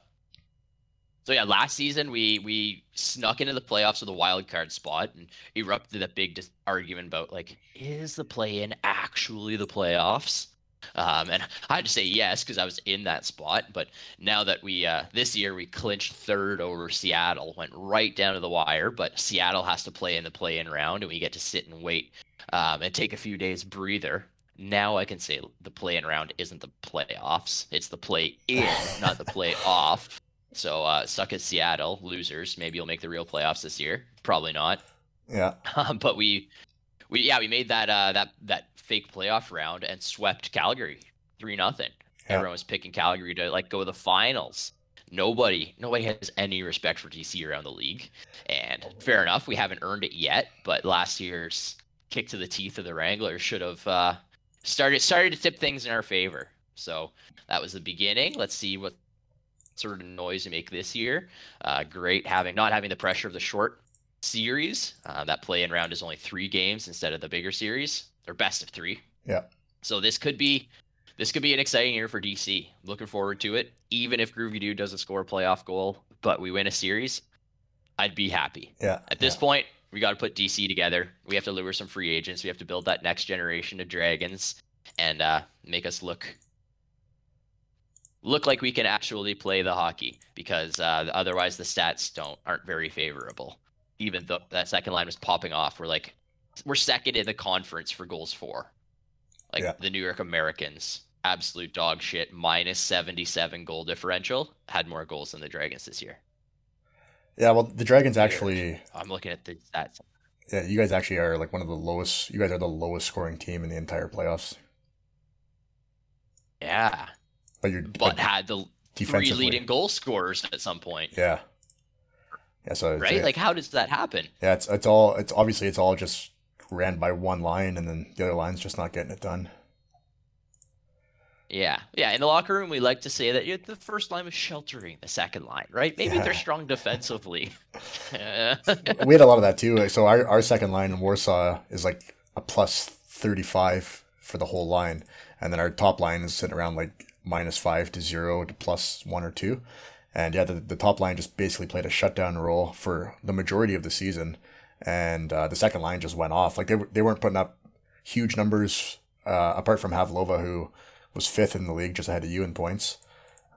So yeah, last season we we snuck into the playoffs with a wild card spot and erupted a big dis- argument about like, is the play-in actually the playoffs? Um, and I had to say yes because I was in that spot. But now that we uh, this year we clinched third over Seattle, went right down to the wire. But Seattle has to play in the play-in round, and we get to sit and wait um, and take a few days breather. Now I can say the play-in round isn't the playoffs; it's the play-in, not the play-off. So uh, suck at Seattle, losers. Maybe you'll make the real playoffs this year. Probably not. Yeah. Um, but we, we yeah, we made that uh, that that fake playoff round and swept Calgary three nothing. Yeah. Everyone was picking Calgary to like go to the finals. Nobody, nobody has any respect for DC around the league, and fair enough, we haven't earned it yet. But last year's kick to the teeth of the Wranglers should have uh, started started to tip things in our favor. So that was the beginning. Let's see what sort of noise we make this year. Uh, great having not having the pressure of the short series. Uh, that play in round is only three games instead of the bigger series or best of three. Yeah. So this could be this could be an exciting year for DC. Looking forward to it. Even if Groovy Dude doesn't score a playoff goal, but we win a series, I'd be happy. Yeah. At this yeah. point, we got to put DC together. We have to lure some free agents. We have to build that next generation of dragons and uh, make us look look like we can actually play the hockey because uh, otherwise the stats don't aren't very favorable. Even though that second line was popping off, we're like we're second in the conference for goals for. Like Yeah. the New York Americans, absolute dog shit, minus seventy seven goal differential, had more goals than the Dragons this year. Yeah, well, the Dragons actually, I'm looking at the stats. yeah, you guys actually are like one of the lowest. You guys are the lowest scoring team in the entire playoffs. Yeah, But you're but had the three leading goal scorers at some point, yeah, yeah. So right? Like, how does that happen? yeah, it's it's all it's obviously it's all just ran by one line, and then the other line's just not getting it done. Yeah, yeah. In the locker room, we like to say that the first line was sheltering the second line, right? Maybe Yeah. they're strong defensively. we had a lot of that too. So our, our second line in Warsaw is like a plus 35 for the whole line. And then our top line is sitting around like minus five to zero to plus one or two. And yeah, the, the top line just basically played a shutdown role for the majority of the season. And uh, the second line just went off. Like they, they weren't putting up huge numbers uh, apart from Havlova, who was fifth in the league, just ahead of you in points.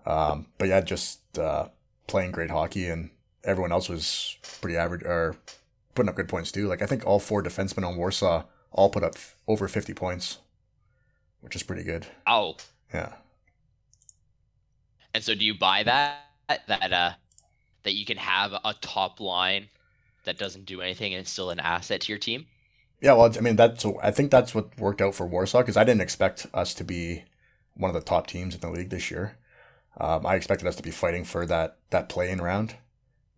Um, but yeah, just uh, playing great hockey, and everyone else was pretty average or putting up good points too. Like I think all four defensemen on Warsaw all put up f- over fifty points, which is pretty good. Oh, Yeah. And so do you buy that that uh that you can have a top line that doesn't do anything and it's still an asset to your team? Yeah, well, I mean, that's I think that's what worked out for Warsaw because I didn't expect us to be one of the top teams in the league this year. Um, I expected us to be fighting for that that playing round,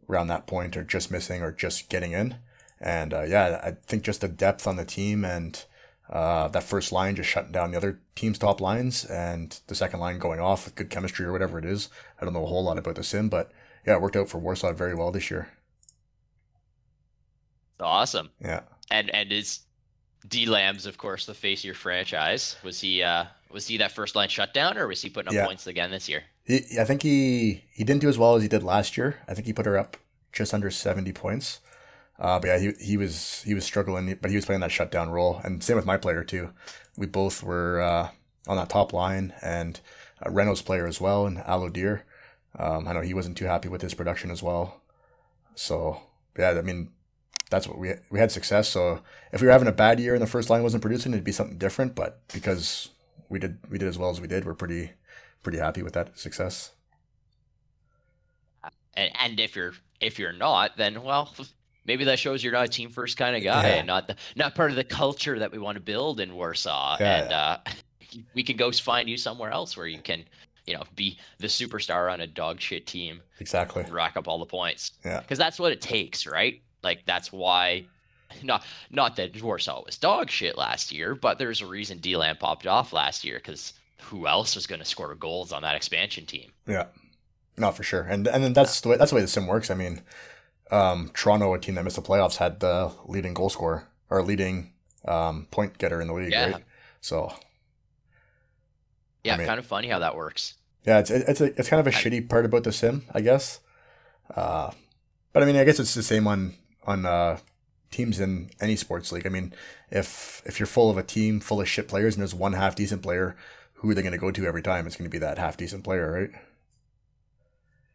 around that point, or just missing, or just getting in. And uh, yeah, I think just the depth on the team and uh, that first line just shutting down the other team's top lines, and the second line going off with good chemistry or whatever it is. I don't know a whole lot about the sim, but yeah, it worked out for Warsaw very well this year. Awesome. Yeah. And and is D Lambs, of course, the face of your franchise. Was he uh was he that first line shutdown or was he putting up Yeah. points again this year? He, I think he he didn't do as well as he did last year. I think he put her up just under seventy points. Uh, but yeah, he he was he was struggling, but he was playing that shutdown role, and same with my player too. We both were uh, on that top line, and uh, player as well, and Alodir. Um, I know he wasn't too happy with his production as well. So yeah, I mean that's what we we had success. So if we were having a bad year and the first line wasn't producing, it'd be something different. But because we did we did as well as we did, we're pretty pretty happy with that success. And and if you're if you're not, then well, maybe that shows you're not a team first kind of guy Yeah. and not the not part of the culture that we want to build in Warsaw. Yeah, and uh we can go find you somewhere else where you can, you know, be the superstar on a dog shit team Exactly. rack up all the points. Yeah. Because that's what it takes, right? Like that's why not not that Warsaw was dog shit last year, but there's a reason D Lamb popped off last year because who else was going to score goals on that expansion team? Yeah. not for sure. And and then that's the way that's the way the sim works. I mean, um, Toronto, a team that missed the playoffs, had the leading goal scorer or leading um, point getter in the league, Yeah. right? So Yeah, mean- kind of funny how that works. yeah, it's it's a, it's kind of a I- shitty part about the sim, I guess. Uh, but I mean, I guess it's the same on on uh, teams in any sports league. I mean, if if you're full of a team full of shit players and there's one half decent player, who are they going to go to every time? It's going to be that half decent player, right?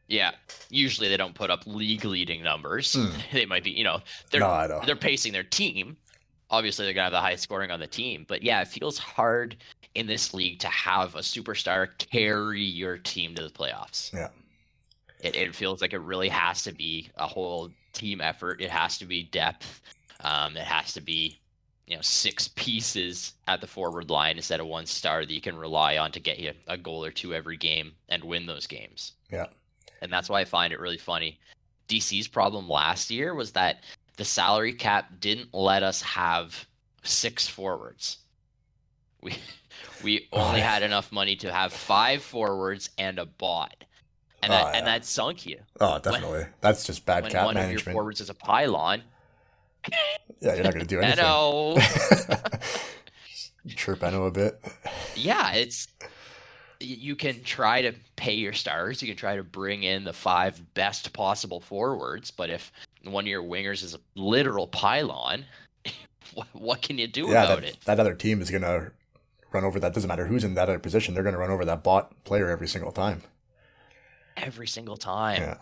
Yeah, usually they don't put up league leading numbers. Hmm. they might be, you know, they're no, they're pacing their team. Obviously, they're gonna have the highest scoring on the team. But yeah, it feels hard in this league to have a superstar carry your team to the playoffs. Yeah. It, it feels like it really has to be a whole team effort. It has to be depth. Um, it has to be, you know, six pieces at the forward line instead of one star that you can rely on to get you a goal or two every game and win those games. Yeah. And that's why I find it really funny. DC's problem last year was that the salary cap didn't let us have six forwards. We we Oh, only had enough money to have five forwards and a bot. And Oh, that and that sunk you. Oh, definitely. That's just bad when cap one of your management. forwards is a pylon. Yeah, you're not going to do anything. Eno. Chirp Eno a bit. yeah, it's you can try to pay your stars. You can try to bring in the five best possible forwards, but if one of your wingers is a literal pylon, what, what can you do Yeah, about that, it? that other team is going to run over that. Doesn't matter who's in that other position. They're going to run over that bot player every single time. Every single time. Yeah.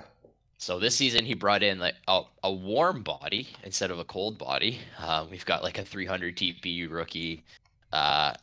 So this season he brought in like a, a warm body instead of a cold body. Uh, we've got like a 300 TPE rookie, uh,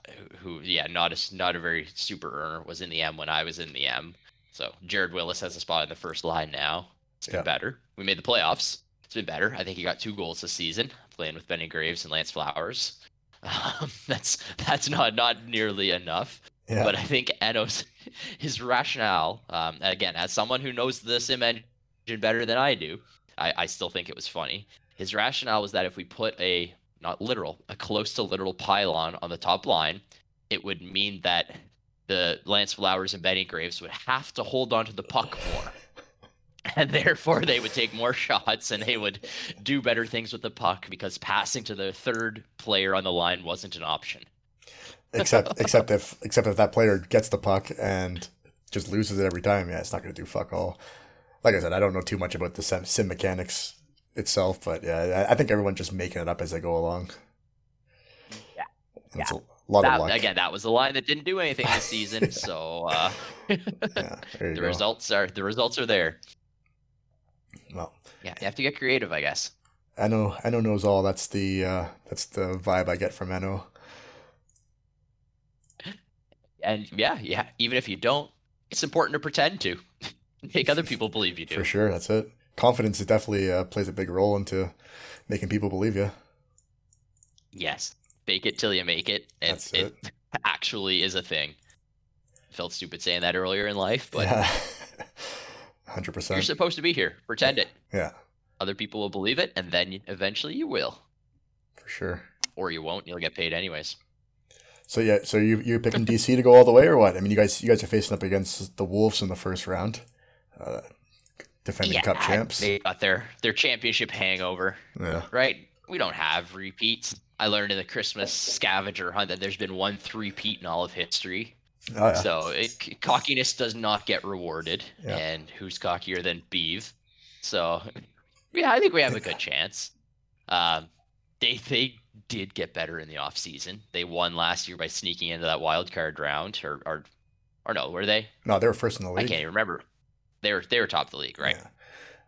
who, who yeah not a not a very super earner was in the M when I was in the M. So Jared Willis has a spot in the first line now. It's been Yeah. better. We made the playoffs. It's been better. I think he got two goals this season playing with Benny Graves and Lance Flowers. Um, that's that's not not nearly enough. Yeah. But I think Eno's his rationale, um, again, as someone who knows the sim engine better than I do, I, I still think it was funny. His rationale was that if we put a not literal, a close to literal pylon on the top line, it would mean that the Lance Flowers and Benny Graves would have to hold on to the puck more. And therefore, they would take more shots and they would do better things with the puck because passing to the third player on the line wasn't an option. except except if except if that player gets the puck and just loses it every time. Yeah, it's not going to do fuck all. like I said, I don't know too much about the sim, sim mechanics itself, but yeah, I, I think everyone's just making it up as they go along. Yeah. And it's a lot That, of luck. again, that was the line that didn't do anything this season. so uh, Yeah, the go. results are the results are there. Well, Yeah, you have to get creative, I guess. Eno, Eno knows all. That's the uh, that's the vibe I get from Eno. And yeah, yeah. Even if you don't, it's important to pretend to make other people believe you do. For sure, that's it. Confidence is definitely uh, plays a big role into making people believe you. Yes, fake it till you make it, and That's it, actually is a thing. Felt stupid saying that earlier in life, but yeah, hundred you're supposed to be here. Pretend it. Yeah, Other people will believe it, and then eventually you will, for sure. or you won't. You'll get paid anyways. So yeah, so you you picking DC to go all the way or what? I mean, you guys you guys are facing up against the Wolves in the first round, uh, defending Cup champs. They got their their championship hangover, Yeah, right? We don't have repeats. I learned in the Christmas scavenger hunt that there's been one three-peat in all of history. oh, yeah. So it, cockiness does not get rewarded, Yeah. and who's cockier than Beeve? So yeah, I think we have a good chance. Um, they they did get better in the off season. They won last year by sneaking into that wild card round, or or or no, were they? no, they were first in the league. I can't even remember. They were they were top of the league, right? Yeah.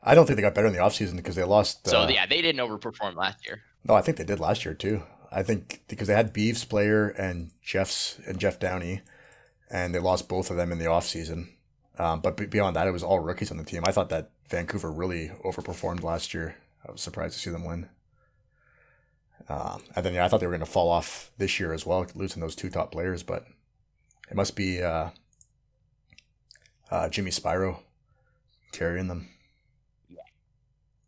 I don't think they got better in the offseason because they lost. So uh, yeah, they didn't overperform last year. No, I think they did last year too. I think because they had Beeves player and Jeff's and Jeff Downey, and they lost both of them in the offseason. Um, but beyond that, it was all rookies on the team. I thought that Vancouver really overperformed last year. I was surprised to see them win. Um, and then yeah, I thought they were going to fall off this year as well, losing those two top players. But it must be uh, uh, Jimmy Spyro carrying them.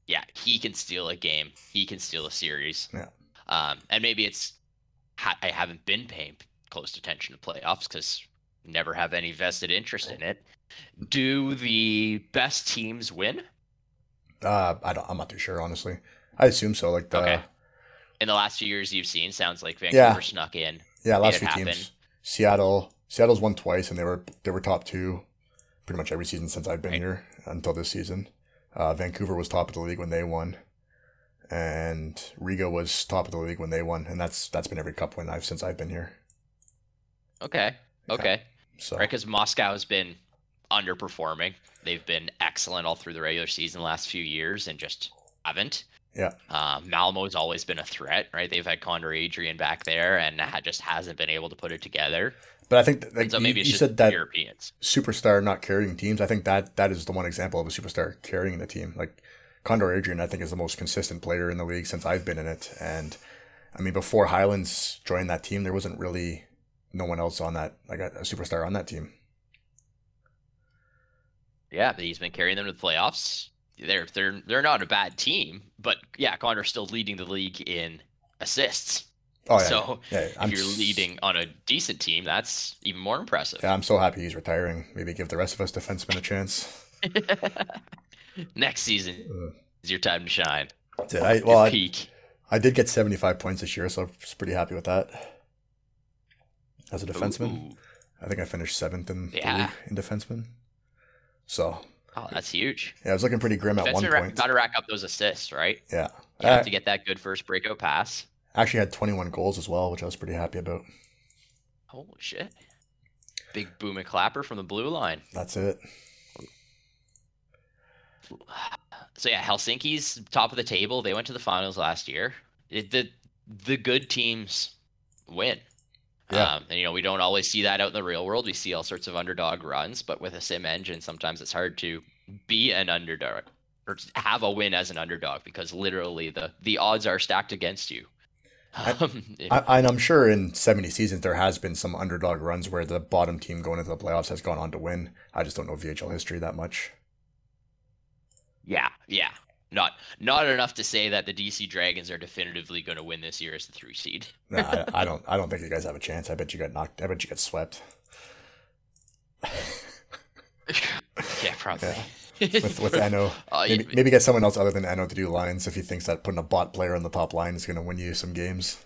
Yeah, he can steal a game. He can steal a series. Yeah. Um, and maybe it's I haven't been paying close attention to playoffs because never have any vested interest in it. Do the best teams win Uh, I don't, I'm not too sure, honestly. I assume so. Like the Okay. in the last few years you've seen? Sounds like Vancouver Yeah. snuck in. Yeah, last few happen. teams. Seattle, Seattle's won twice, and they were they were top two, pretty much every season since I've been Right. here until this season. Uh, Vancouver was top of the league when they won, and Riga was top of the league when they won, and that's that's been every cup win I've since I've been here. Okay. Yeah. Okay. So Right, because Moscow's been underperforming. They've been excellent all through the regular season the last few years and just haven't. Yeah. Um, Malmo's always been a threat, right? They've had Condor Adrian back there and ha- just hasn't been able to put it together. But I think that, like so you, maybe it's you said that Europeans. superstar not carrying teams. I think that that is the one example of a superstar carrying the team. Like Condor Adrian, I think is the most consistent player in the league since I've been in it. And I mean, before Highlands joined that team, there wasn't really no one else on that like a, a superstar on that team. Yeah, but he's been carrying them to the playoffs. They're they're they're not a bad team, but yeah, Condor's still leading the league in assists. Oh yeah, so yeah. if you're s- leading on a decent team, that's even more impressive. Yeah, I'm so happy he's retiring. Maybe give the rest of us defensemen a chance. Next season Mm. is your time to shine. It. I, well, I, peak. I did get 75 points this year, so I was pretty happy with that. As a defenseman, Ooh. I think I finished seventh in Yeah. in defenseman. So Oh, that's huge. yeah, I was looking pretty grim at one Defensemen point. got to rack up those assists, right? Yeah, You have I to get that good first breakout pass. Actually had 21 goals as well, which I was pretty happy about. Holy shit. Big boom and clapper from the blue line. That's it. So yeah, Helsinki's top of the table. They went to the finals last year. It, the the good teams win. Yeah. Um, and you know we don't always see that out in the real world. We see all sorts of underdog runs, but with a sim engine, sometimes it's hard to be an underdog or have a win as an underdog because literally the the odds are stacked against you. Um, I, and I'm sure in 70 seasons there has been some underdog runs where the bottom team going into the playoffs has gone on to win. I just don't know VHL history that much. Yeah, yeah. Not not enough to say that the DC Dragons are definitively going to win this year as the three seed. Nah, I, I don't. I don't think you guys have a chance. I bet you got knocked. I bet you got swept. yeah, probably. With with Eno. Uh, Maybe, maybe get someone else other than Eno to do lines if he thinks that putting a bot player on the top line is going to win you some games.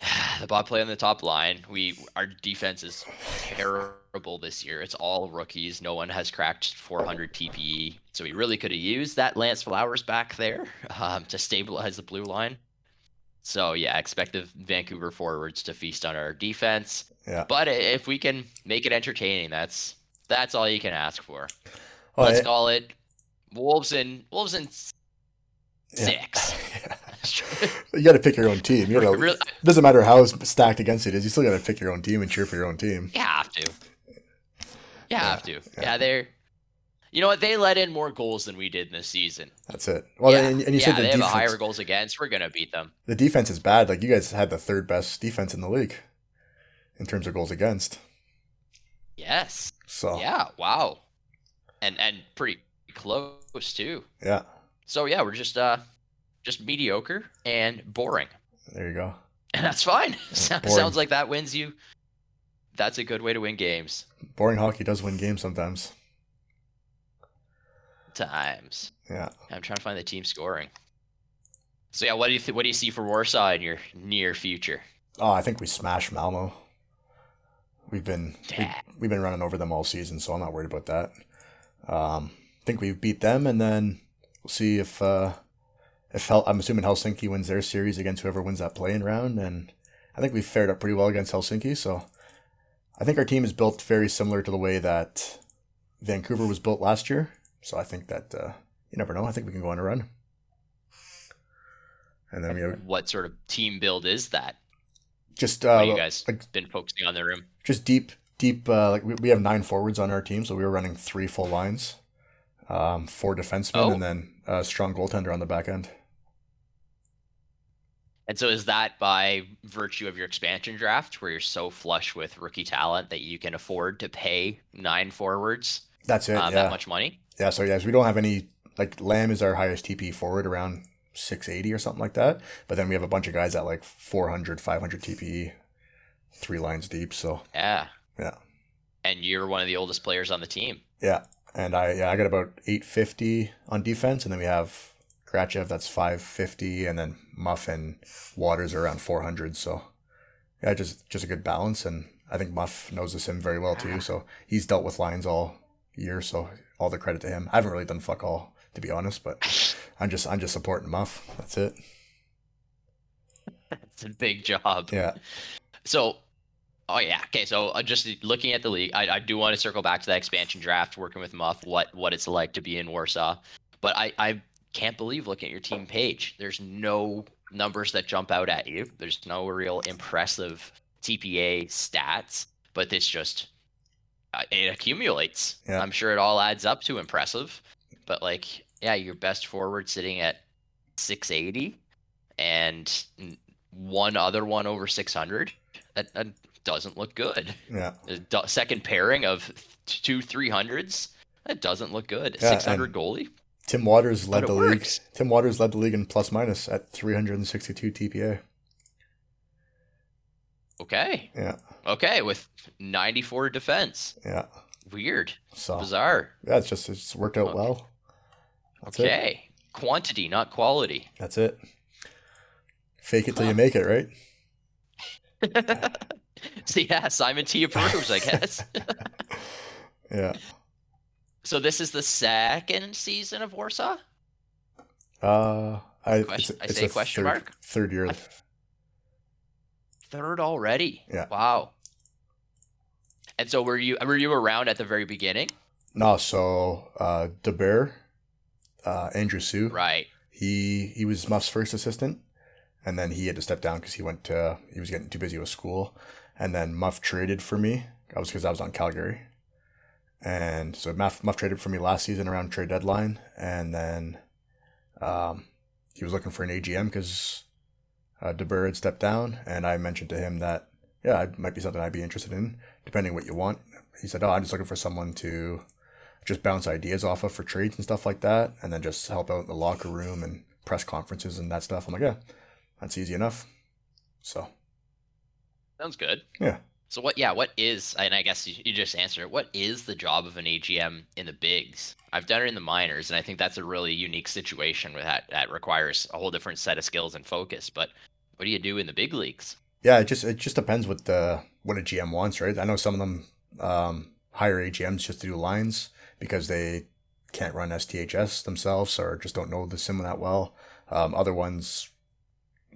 the bot play on the top line. We our defense is terrible this year. It's all rookies. No one has cracked 400 TPE. So we really could have used that Lance Flowers back there um, to stabilize the blue line. So yeah, expect the Vancouver forwards to feast on our defense. Yeah. But if we can make it entertaining, that's that's all you can ask for. Oh, Let's yeah. call it Wolves and Wolves and Yeah. six. you got to pick your own team. You know, Really- it doesn't matter how stacked against it is. You still got to pick your own team and cheer for your own team. You have to. You Yeah, have to. yeah. Yeah, they're. You know what? They let in more goals than we did in this season. That's it. Well, yeah, and, and you yeah, said the they have a higher goals against. We're gonna beat them. The defense is bad. Like you guys had the third best defense in the league in terms of goals against. Yes. So Yeah. Wow. And and pretty close too. yeah, So yeah, we're just uh, just mediocre and boring, there you go. and that's fine. So- Sounds like that wins you. That's a good way to win games. Boring hockey does win games sometimes. Times. Yeah. I'm trying to find the team scoring. So yeah, what do you th- what do you see for Warsaw in your near future? Oh, I think we smashed Malmo. We've been we, Yeah. we've been running over them all season, so I'm not worried about that. Um, I think we beat them, and then we'll see if uh, if Hel- I'm assuming Helsinki wins their series against whoever wins that playing round, and I think we fared up pretty well against Helsinki. So I think our team is built very similar to the way that Vancouver was built last year. So I think that uh, you never know. I think we can go on a run. And then we have What sort of team build is that? just uh, you guys like been focusing on the room? just deep, deep. Uh, like we, we have nine forwards on our team, so we were running three full lines, um, four defensemen, Oh. and then a strong goaltender on the back end. And so is that by virtue of your expansion draft, where you're so flush with rookie talent that you can afford to pay nine forwards That's it. um, yeah, that much money? yeah. So yes, we don't have any. Like Lamb is our highest TP forward, around six eighty or something like that. But then we have a bunch of guys at like 400, 500 TPE, three lines deep. So Yeah. Yeah. And you're one of the oldest players on the team. yeah, and I yeah I got about eight fifty on defense, and then we have Grachev that's five fifty, and then Muff and Waters are around four hundred. So yeah, just just a good balance, and I think Muff knows the sim very well too. So he's dealt with lines all year, so all the credit to him. I haven't really done fuck all to be honest, but I'm just I'm just supporting Muff. That's it. It's a big job. Yeah, So, oh yeah, okay. So uh, just looking at the league, I, I do want to circle back to that expansion draft, working with Muff, what what it's like to be in Warsaw. But I I can't believe looking at your team page. There's no numbers that jump out at you. There's no real impressive TPE stats, but it's just uh, it accumulates. Yeah. I'm sure it all adds up to impressive. But like, yeah, your best forward sitting at 680 and one other one over 600 that, that doesn't look good yeah, do- second pairing of two 300s that doesn't look good Yeah, 600 goalie Tim Waters led the it league. works. Tim Waters led the league in plus minus at 362 TPE. okay Yeah, okay with 94 defense yeah. weird So bizarre yeah, it's just it's worked out Okay. well. That's it. okay quantity not quality That's it. Fake it till Huh. you make it, right? so yeah simon t approves i guess Yeah. so this is the second season of warsaw Uh, I, Question- I it's say a question third, mark? Third year. I- third already Yeah. wow and so were you were you around at the very beginning No, so uh, De Beer, uh, Andrew Sue, right he he was Muff's first assistant, and then he had to step down because he went to he was getting too busy with school, and then Muff traded for me. That was because I was on Calgary, and so Muff Muff traded for me last season around trade deadline, and then um, he was looking for an AGM because uh, De Beer had stepped down, and I mentioned to him that yeah, it might be something I'd be interested in, depending what you want. He said, "Oh, I'm just looking for someone to." just bounce ideas off of for trades and stuff like that, and then just help out in the locker room and press conferences and that stuff. I'm like, yeah, that's easy enough. So sounds good yeah, so what yeah what is and i guess you, you just answered it what is the job of an agm in the bigs i've done it in the minors and i think that's a really unique situation with that that requires a whole different set of skills and focus but what do you do in the big leagues yeah, it just it just depends what the what a GM wants, right? I know some of them um, hire AGMs just to do lines because they can't run STHS themselves or just don't know the sim that well. Um, other ones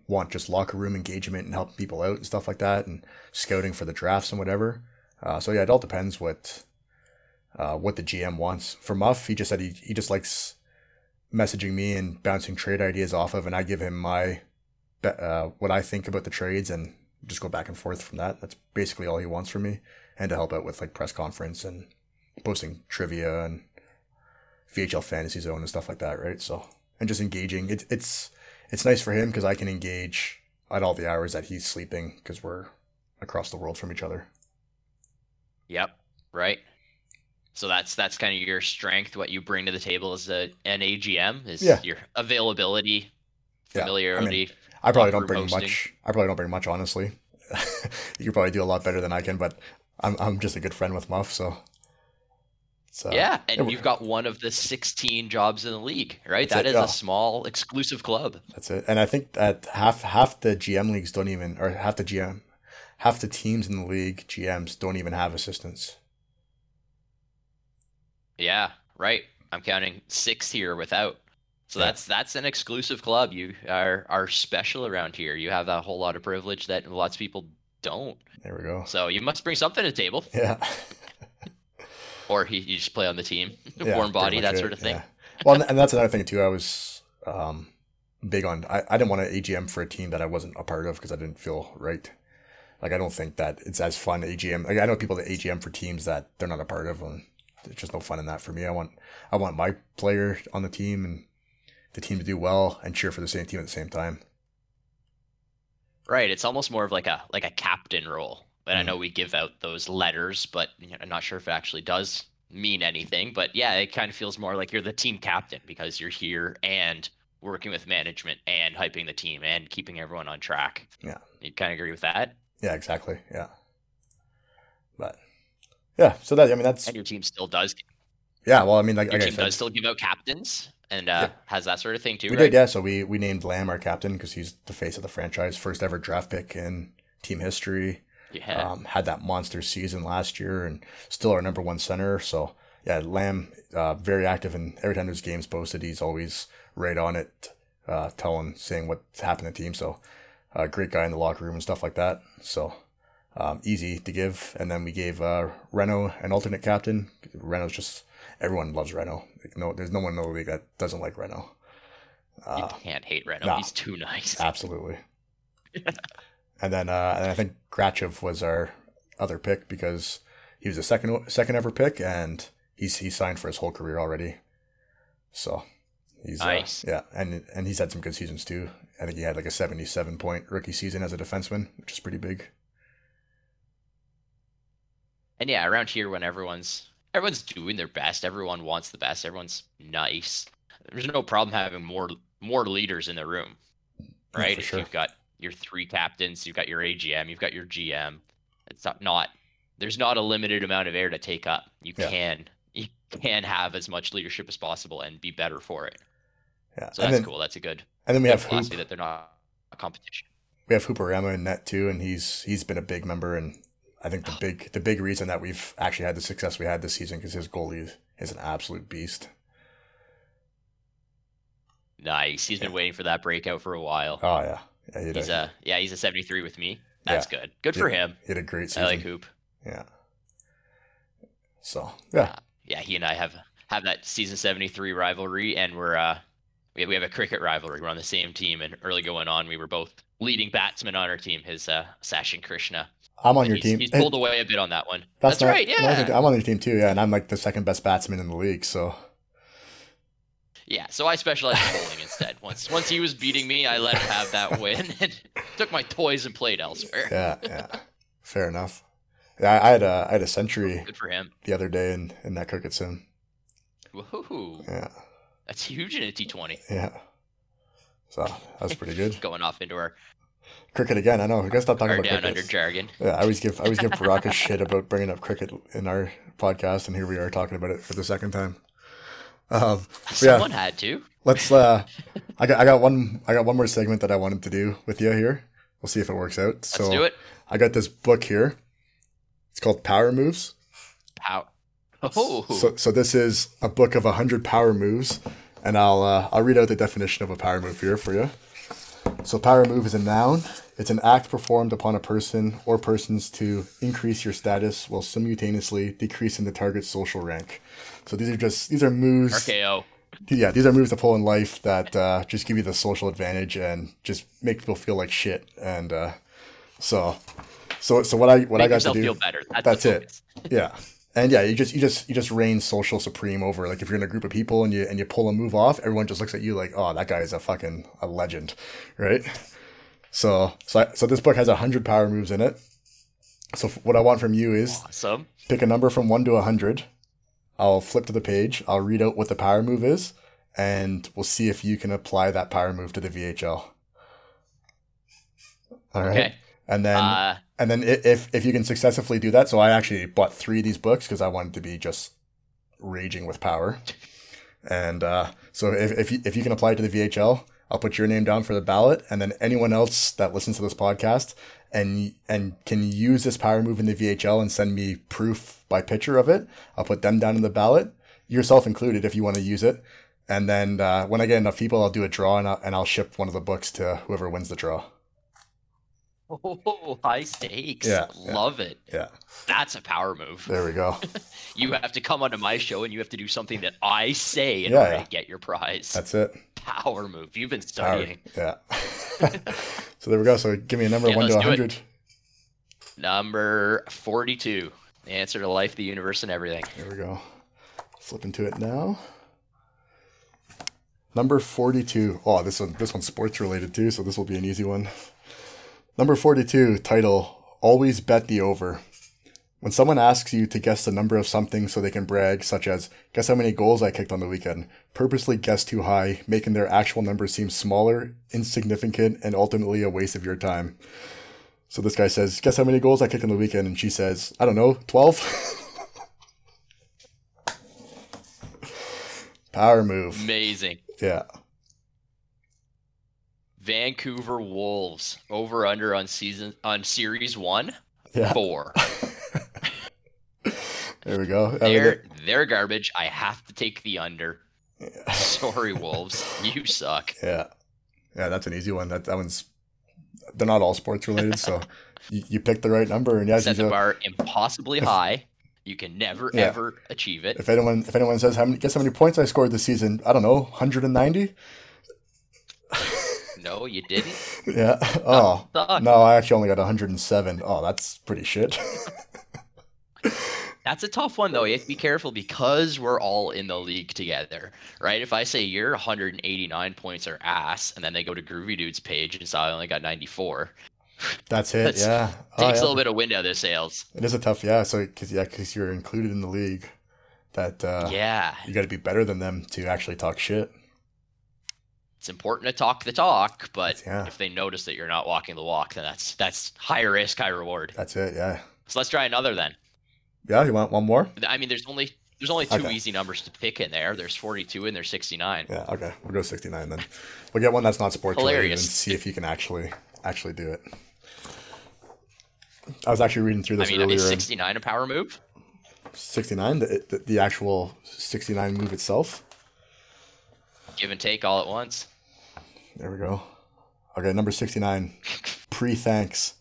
want just locker room engagement and helping people out and stuff like that, and scouting for the drafts and whatever. Uh, so yeah, it all depends what uh, what the GM wants. For Muff, he just said he he just likes messaging me and bouncing trade ideas off of, and I give him my uh, what I think about the trades and just go back and forth from that. That's basically all he wants from me, and to help out with like press conference and posting trivia and VHL Fantasy Zone and stuff like that, right? So and just engaging. It's it's it's nice for him because I can engage at all the hours that he's sleeping because we're across the world from each other. Yep. Right. So that's that's kind of your strength. What you bring to the table as a an AGM is Yeah. your availability, Yeah, I familiarity. I probably don't bring hosting. much. I probably don't bring much, honestly. you probably do a lot better than I can, but I'm I'm just a good friend with Muff, so. So yeah, and you've got one of the 16 jobs in the league, right? That it, is yeah. a small exclusive club. That's it. And I think that half half the GM leagues don't even, or half the GM, half the teams in the league GMs don't even have assistants. Yeah, right. I'm counting six here without. So Yeah. that's that's an exclusive club. You are are special around here. You have a whole lot of privilege that lots of people don't. There we go. So you must bring something to the table, Yeah. or he you just play on the team, Yeah, warm body, that it, sort of thing. yeah. Well, and- and that's another thing too. I was um, big on. I, I didn't want an AGM for a team that I wasn't a part of because I didn't feel right. Like I don't think that it's as fun AGM. Like I know people that AGM for teams that they're not a part of, and there's just no fun in that for me. I want I want my player on the team and the team to do well and cheer for the same team at the same time. Right. It's almost more of like a like a captain role. And I Mhm. know we give out those letters, but you know, I'm not sure if it actually does mean anything. But yeah, it kind of feels more like you're the team captain because you're here and working with management and hyping the team and keeping everyone on track. Yeah. You kind of agree with that? Yeah, exactly. Yeah. But yeah, so that I mean that's And your team still does yeah. Well, I mean like, your like I team does still give out captains and uh, has that sort of thing too, we right? did yeah. So we we named Lamb our captain because he's the face of the franchise, first ever draft pick in team history. Yeah. Um, had that monster season last year and still our number one center. So yeah, Lamb uh, very active and every time there's games posted, he's always right on it, uh, telling saying what's happened to the team. So uh, great guy in the locker room and stuff like that. So um, easy to give. And then we gave uh, Reno an alternate captain. Reno's just everyone loves Reno. Like, no, there's no one in the league that doesn't like Reno. you Uh, can't hate Reno. nah. He's too nice. Absolutely. and then uh, and I think Grachev was our other pick because he was a second second ever pick, and he's he signed for his whole career already. So he's uh, Nice. yeah, and and he's had some good seasons too. I think he had like a seventy-seven point rookie season as a defenseman, which is pretty big. And yeah, around here when everyone's everyone's doing their best, everyone wants the best, everyone's nice. There's no problem having more more leaders in the room. Yeah, Right? for if sure. you've got your three captains, you've got your AGM, you've got your GM. It's not, not there's not a limited amount of air to take up. You Yeah. can you can have as much leadership as possible and be better for it. Yeah, So and that's then cool. That's a good and then we have philosophy Hoop. that they're not a competition. we have Hooperama in net too, and he's he's been a big member, and I think the oh. big the big reason that we've actually had the success we had this season because his goalie is an absolute beast. Nice. He's been waiting for that breakout for a while. Oh yeah, yeah, he, He's a, yeah, he's a 73 with me. That's good. Good for him. he had a great season. I like Hoop. Yeah. So yeah, Yeah, he and I have have that season 73 rivalry, and we're uh we we have a cricket rivalry. We're on the same team, and early going on, we were both leading batsmen on our team. His uh Sachin Krishna. I'm on And your he's, team. He's pulled away a bit on that one. that's That's, not- right. Yeah. I'm on your team too. Yeah, and I'm like the second best batsman in the league. So Yeah. So I specialized in bowling instead. Once once he was beating me, I let him have that win and took my toys and played elsewhere. yeah, yeah, fair enough. Yeah, I, I had a I had a century Good for him. the other day in in that cricket sim. Woohoo! Yeah, That's huge in a T20. yeah. So that was pretty good. Going off into our, Cricket again. I know. We gotta stop talking about down cricket. under jargon. Yeah, I always give I always give Baraka shit about bringing up cricket in our podcast, and here we are talking about it for the second time. Um, yeah. Had to. let's. Uh, I got I got one I got one more segment that I wanted to do with you here. We'll see if it works out. Let's so do it. I got this book here. It's called Power Moves. Power. Oh, So, so this is a book of hundred power moves, and I'll uh, I'll read out the definition of a power move here for you. So, power move is a noun. It's an act performed upon a person or persons to increase your status while simultaneously decreasing the target's social rank. So these are just these are moves. RKO. Yeah, these are moves to pull in life that uh, just give you the social advantage and just make people feel like shit. And uh, so, so so what I what Make I got to do. feel better. That's, That's it. Yeah. And yeah, you just you just you just reign social supreme over like if you're in a group of people and you and you pull a move off, everyone just looks at you like, oh, that guy is a fucking a legend, right? So so I, so this book has hundred power moves in it. So what I want from you is Awesome. pick a number from one to hundred. I'll flip to the page. I'll read out what the power move is, and we'll see if you can apply that power move to the VHL. All right. Okay. And then Uh, and then if if you can successfully do that, so I actually bought three of these books because I wanted to be just raging with power. And uh, so if if you, if you can apply it to the VHL, I'll put your name down for the ballot, and then anyone else that listens to this podcast and and can use this power move in the VHL and send me proof by picture of it, I'll put them down in the ballot, yourself included, if you want to use it. And then uh, when I get enough people, I'll do a draw and I'll, and I'll ship one of the books to whoever wins the draw. oh, high stakes. Yeah, yeah. Love it. Yeah, That's a power move. there we go. You have to come onto my show and you have to do something that I say in Yeah, order yeah. to get your prize. That's it. Power move. You've been Power. studying. Yeah. so there we go. So give me a number Yeah, one to let's do it. 100. Number 42. The answer to life, the universe, and everything. There we go. Flip into it now. Number 42. Oh, this one this one's sports related too, so this will be an easy one. Number 42, title Always Bet the Over. When someone asks you to guess the number of something so they can brag, such as, guess how many goals I kicked on the weekend, purposely guess too high, making their actual number seem smaller, insignificant, and ultimately a waste of your time. So this guy says, guess how many goals I kicked on the weekend? And she says, I don't know, 12? Power move. Amazing. Yeah. Vancouver Wolves over under on season on series one Yeah. four. There we go. I They're they're garbage. I have to take the under. Sorry, Wolves. You suck. Yeah, yeah, that's an easy one. That that one's they're not all sports related, so you, you picked the right number. And yes, Set the a, bar impossibly high. You can never Yeah. ever achieve it. if anyone if anyone says how many guess how many points I scored this season, I don't know, 190. No, you didn't. Yeah. Oh no, I actually only got 107. Oh, that's pretty shit. That's a tough one though. You have to be careful because we're all in the league together, right? If I say your 189 points are ass, and then they go to Groovy Dude's page and say I only got 94, That's it. That's- yeah. Oh, takes yeah. a little bit of wind out of their sails. It is a tough. Yeah. So because yeah, because you're included in the league, that uh, yeah, you got to be better than them to actually talk shit. it's important to talk the talk, but Yeah. if they notice that you're not walking the walk, then that's that's high risk, high reward. That's it. Yeah. So let's try another then. Yeah. You want one more? I mean, there's only there's only two Okay. easy numbers to pick in there. There's 42 and there's 69. Yeah, okay. We'll go 69 then. We'll get one that's not sports related and see if you can actually actually do it. I was actually reading through I this mean, earlier. is 69 a power move? 69, the, the, the actual 69 move itself. Give and take all at once. There we go. Okay, number 69. Pre thanks.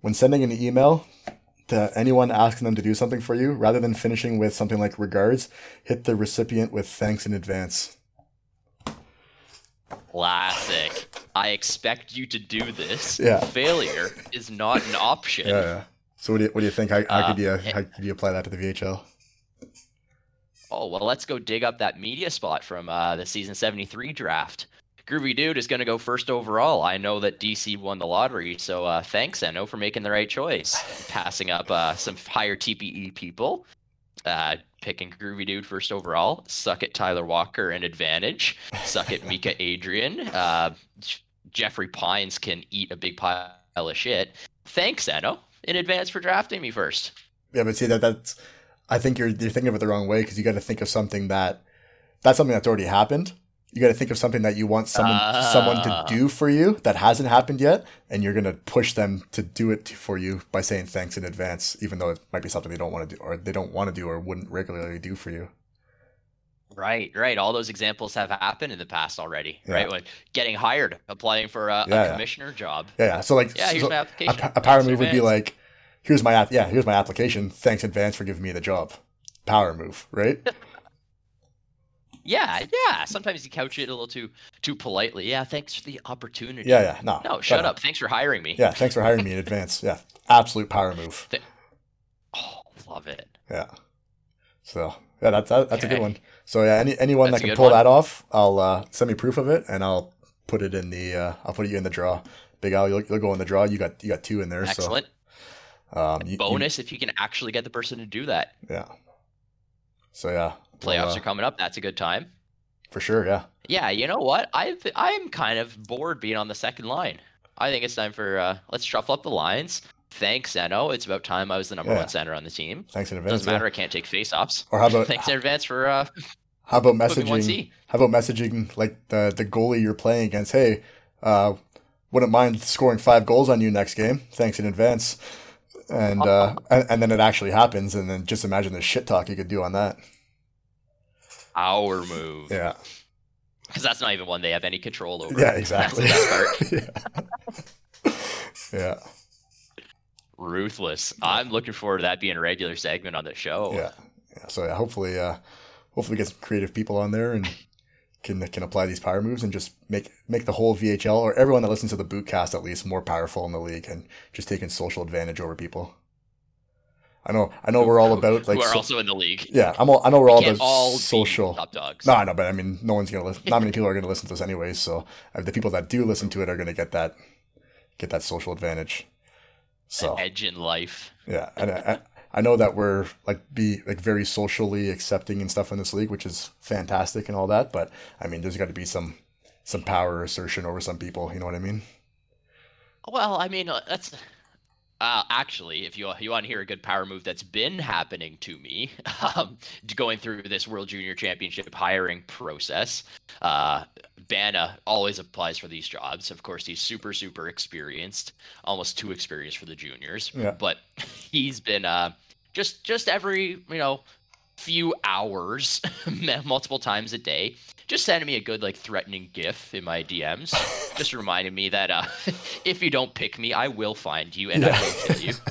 When sending an email to anyone asking them to do something for you, rather than finishing with something like regards, hit the recipient with thanks in advance. Classic. I expect you to do this. Yeah. Failure is not an option. Yeah, yeah. So what do you, what do you think? How, how, Uh, could you, eh. how could you apply that to the VHL? Oh, well, let's go dig up that media spot from uh, the season 73 draft. Groovy Dude is going to go first overall. I know that DC won the lottery, so uh, thanks, Eno, for making the right choice. Passing up uh, some higher TPE people, uh, picking Groovy Dude first overall. Suck it, Tyler Walker, an advantage. Suck it, Mika Adrian. Uh, Jeffrey Pines can eat a big pile of shit. Thanks, Eno, in advance for drafting me first. Yeah, but see that that's. I think you're you're thinking of it the wrong way because you got to think of something that that's something that's already happened. You got to think of something that you want someone someone to Ah. do for you that hasn't happened yet, and you're gonna push them to do it for you by saying thanks in advance, even though it might be something they don't want to do or they don't want to do or wouldn't regularly do for you. Right, right. All those examples have happened in the past already, Yeah. right? When getting hired, applying for a, Yeah, a yeah. commissioner job. Yeah, yeah. So like, Yeah, here's so my a, application. a power Thanks move would be like, here's my app. Yeah, here's my application. Thanks in advance for giving me the job. Power move, right? Yeah, yeah. Sometimes you couch it a little too too politely. Yeah, thanks for the opportunity. Yeah, yeah. No, No, shut up. Thanks for hiring me. Yeah, thanks for hiring me in advance. Yeah, absolute power move. Oh, love it. Yeah. So yeah, that's that, that's a good one. So yeah, any anyone That's that can pull one. that off, I'll uh, send me proof of it, and I'll put it in the uh, I'll put you in the draw. Big Al, you'll, you'll go in the draw. You got you got two in there. Excellent. So um, you, you- Bonus if you can actually get the person to do that. yeah. So yeah, Playoffs well, uh, are coming up. That's a good time. for sure. Yeah. Yeah, you know what? I've I'm kind of bored being on the second line. I think it's time for uh, let's shuffle up the lines. Thanks, Zeno. It's about time I was the number Yeah. one center on the team. Thanks in advance. Doesn't yeah. matter. I can't take face-offs. Or how about Thanks in advance for uh, how about putting me one messaging? How about messaging like the the goalie you're playing against? Hey, uh, wouldn't mind scoring five goals on you next game. Thanks in advance. And uh, and, and then it actually happens, and then just imagine the shit talk you could do on that. Our move. Yeah, Because that's not even one they have any control over. yeah, exactly. That's the best part. yeah. yeah, Ruthless. I'm looking forward to that being a regular segment on the show. yeah, yeah. So yeah, hopefully, uh, hopefully, get some creative people on there and can can apply these power moves and just make make the whole VHL or everyone that listens to the Bootcast at least more powerful in the league and just taking social advantage over people. I know, I know, we're all about like We're so- also in the league. Yeah, I'm all, I know we're all about all social. top dogs. No, I know, but I mean, no one's gonna listen. Not many people are gonna listen to this anyway. So uh, the people that do listen to it are gonna get that get that social advantage. So Edge in life. yeah, and I, I- I know that we're like be like very socially accepting and stuff in this league, which is fantastic and all that. But I mean, there's got to be some some power assertion over some people. You know what I mean? Well, I mean, uh, that's uh, actually, if you you want to hear a good power move that's been happening to me, um, going through this World Junior Championship hiring process, uh, Bana always applies for these jobs. Of course, he's super super experienced, almost too experienced for the juniors. Yeah. But he's been uh, just just every you know few hours, multiple times a day, just sending me a good like threatening GIF in my DMs, just reminding me that uh, if you don't pick me, I will find you and I will kill you.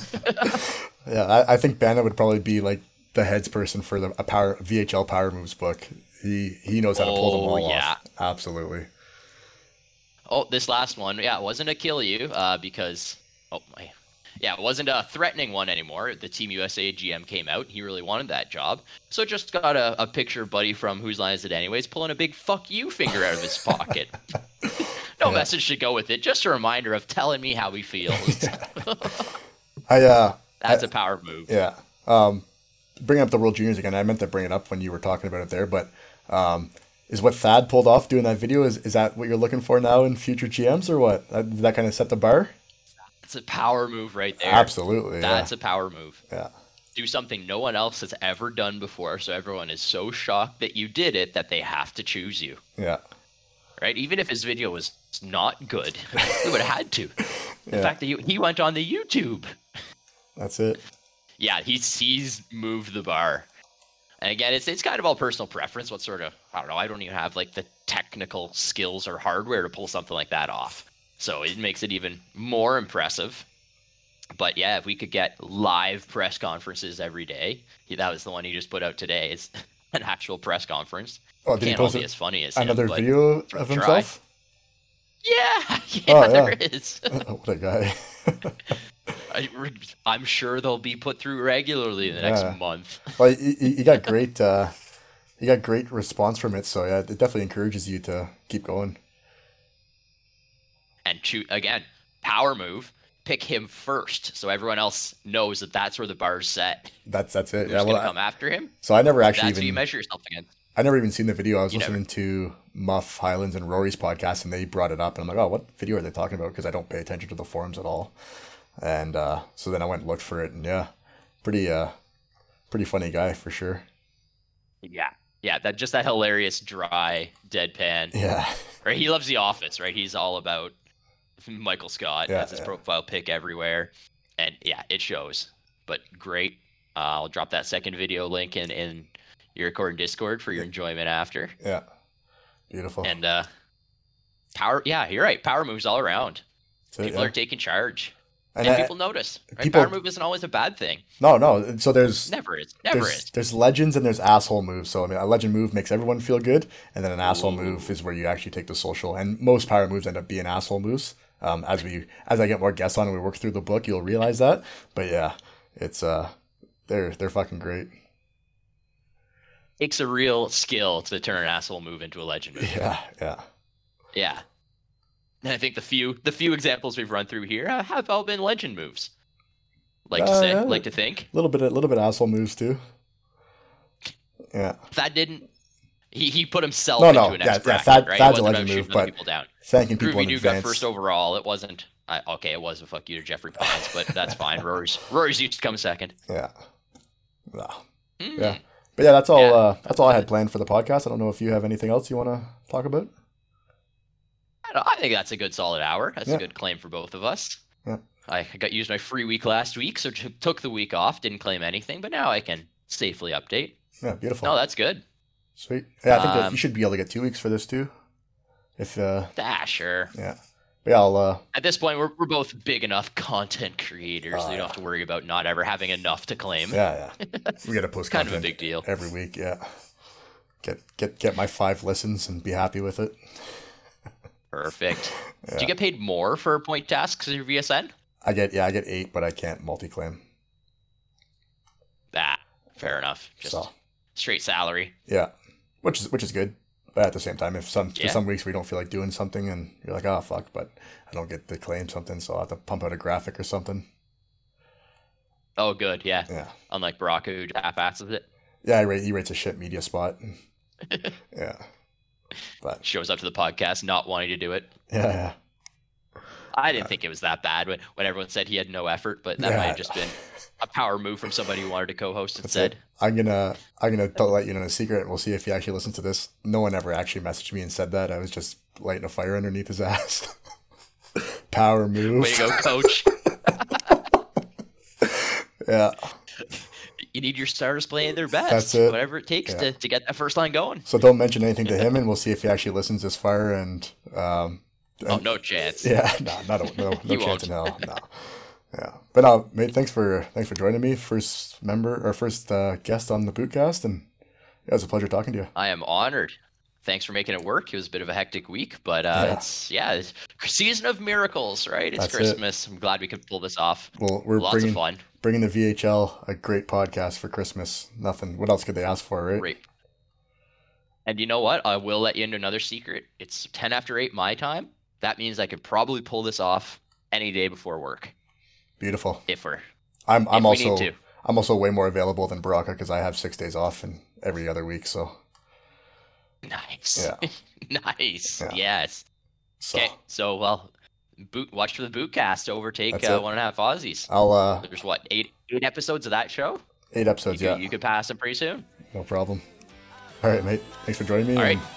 Yeah, I, I think Bana would probably be like the heads person for the a power VHL Power Moves book. He he knows how to pull them Oh, all yeah. off. Absolutely. Oh, this last one, yeah, it wasn't a kill you uh, because oh my. Yeah, it wasn't a threatening one anymore. The Team USA GM came out. He really wanted that job. So just got a, a picture of Buddy from Whose Line Is It Anyways pulling a big fuck you finger out of his pocket. no Yeah. message to go with it. Just a reminder of telling me how he feels. I uh That's a power move. yeah. Um, bringing up the World Juniors again. I meant to bring it up when you were talking about it there, but um, is what Thad pulled off doing that video is is that what you're looking for now in future GMs or what? Did that kind of set the bar? That's a power move right there. Absolutely. That's yeah. a power move. yeah. Do something no one else has ever done before, so everyone is so shocked that you did it that they have to choose you. Yeah. Right? Even if his video was not good, he would have had to. The Yeah. fact that he, he went on the YouTube. That's it. Yeah, he's he's moved the bar. And again, it's it's kind of all personal preference. What sort of I don't know. I don't even have like the technical skills or hardware to pull something like that off. So it makes it even more impressive. But yeah, if we could get live press conferences every day, that was the one he just put out today. It's an actual press conference. Oh, did he Can't all post be it- as funny as him, another but- video of himself? Yeah, yeah, Oh, yeah. there is. what a guy. I, I'm sure they'll be put through regularly in the next month. well, you got great. Uh, you got great response from it, so yeah, it definitely encourages you to keep going. And shoot again power move pick him first so everyone else knows that that's where the bar's set That's that's it. who's Yeah. gonna Well, come after him so I never actually that's actually you even measure yourself against I never even seen the video. I was You never- listening to Muff Highlands and Rory's podcast, and they brought it up, and I'm like, oh, what video are they talking about? Because I don't pay attention to the forums at all. And uh, so then I went and looked for it, and yeah, pretty uh, pretty funny guy for sure. yeah Yeah, that just that hilarious dry deadpan. Yeah. Right, he loves The Office, right? He's all about Michael Scott. Yeah, That's his yeah. profile pic everywhere, and yeah, it shows. But great. Uh, I'll drop that second video link in in your Record Discord for your enjoyment after. Yeah. Beautiful. And uh, power, yeah, you're right. Power moves all around. People yeah. are taking charge, And and, people notice. Right? people- Power move isn't always a bad thing. no, no. So there's Never is. Never there's, is. there's legends and there's asshole moves. So I mean, a legend move makes everyone feel good, and then an asshole Ooh. move is where you actually take the social. And most power moves end up being asshole moves. Um, as we as I get more guests on and we work through the book, you'll realize that. But yeah, it's uh, they're they're fucking great. Takes a real skill to turn an asshole move into a legend move. Yeah, yeah, Yeah. And I think the few the few examples we've run through here have all been legend moves. Like to Uh, say, yeah. like to think. a little bit a little bit asshole moves too. Yeah, That didn't. He, he put himself No, into no, an yeah, X yeah, bracket, Thad- right? Thad's it a wasn't about move, but people down. thanking people Groovy in Dude got first overall. It wasn't. I, okay, it was a fuck you to Jeffrey Pines, but that's fine. Rory's Rory's used to come second. Yeah, yeah, Hmm. yeah. But yeah, that's all. Yeah. Uh, that's all I had planned for the podcast. I don't know if you have anything else you want to talk about. I, don't- I think that's a good solid hour. That's Yeah. a good claim for both of us. Yeah. I got used my free week last week, so t- took the week off, didn't claim anything, but now I can safely update. Yeah, beautiful. No, that's good. Sweet. Yeah, I think Um, you should be able to get two weeks for this too. If uh, Ah, sure. yeah, but yeah, I'll uh, At this point, we're, we're both big enough content creators. Oh, so you don't have to worry about not ever having enough to claim. yeah, yeah, we got to post kind of a content big deal. every week. Yeah, get get get my five listens and be happy with it. Perfect. Yeah. Do you get paid more for point tasks in your VSN? I get yeah, I get eight, but I can't multi-claim. Ah, fair enough. Just So straight salary. yeah, which is which is good. But at the same time, if some Yeah. some weeks we don't feel like doing something and you're like, oh fuck, but I don't get to claim something, so I will have to pump out a graphic or something. Oh, good. Yeah. Yeah, Unlike Baraka, who half-asses it, yeah, he, rate, he rates a shit media spot. yeah, but shows up to the podcast not wanting to do it. yeah, yeah. I didn't think it was that bad when, when everyone said he had no effort, but that Yeah. might have just been a power move from somebody who wanted to co-host instead. it. I'm gonna I'm gonna tell, let you know a secret. We'll see if he actually listens to this. No one ever actually messaged me and said that. I was just lighting a fire underneath his ass. Power move. Way to go, coach. yeah. you need your starters playing their best. That's it. Whatever it takes Yeah. to, to get that first line going. So don't mention anything to him, and we'll see if he actually listens this far. And um, Oh, no chance. yeah, no, not a, no, no chance in hell. No. Yeah, but no, mate. Thanks for thanks for joining me. First member or first uh, guest on the Bootcast, and yeah, it was a pleasure talking to you. I am honored. Thanks for making it work. It was a bit of a hectic week, but uh, Yeah. it's yeah, it's season of miracles, right? It's That's it. Christmas. I'm glad we could pull this off. Well, we're Lots bringing of fun. bringing the VHL a great podcast for Christmas. Nothing. What else could they ask for, right? Great. And you know what? I will let you into another secret. It's 10 after 8 my time. That means I could probably pull this off any day before work Beautiful. if we're I'm I'm also. I'm also way more available than Baraka because I have six days off and every other week. So Nice. Yeah. nice. Yeah. Yes. so Okay. So well, boot watch for the bootcast to overtake uh, one and a half Aussies. I'll uh There's what eight eight episodes of that show. eight episodes. you, Yeah, could, you could pass them pretty soon. no problem. All right, mate. Thanks for joining me. All right. and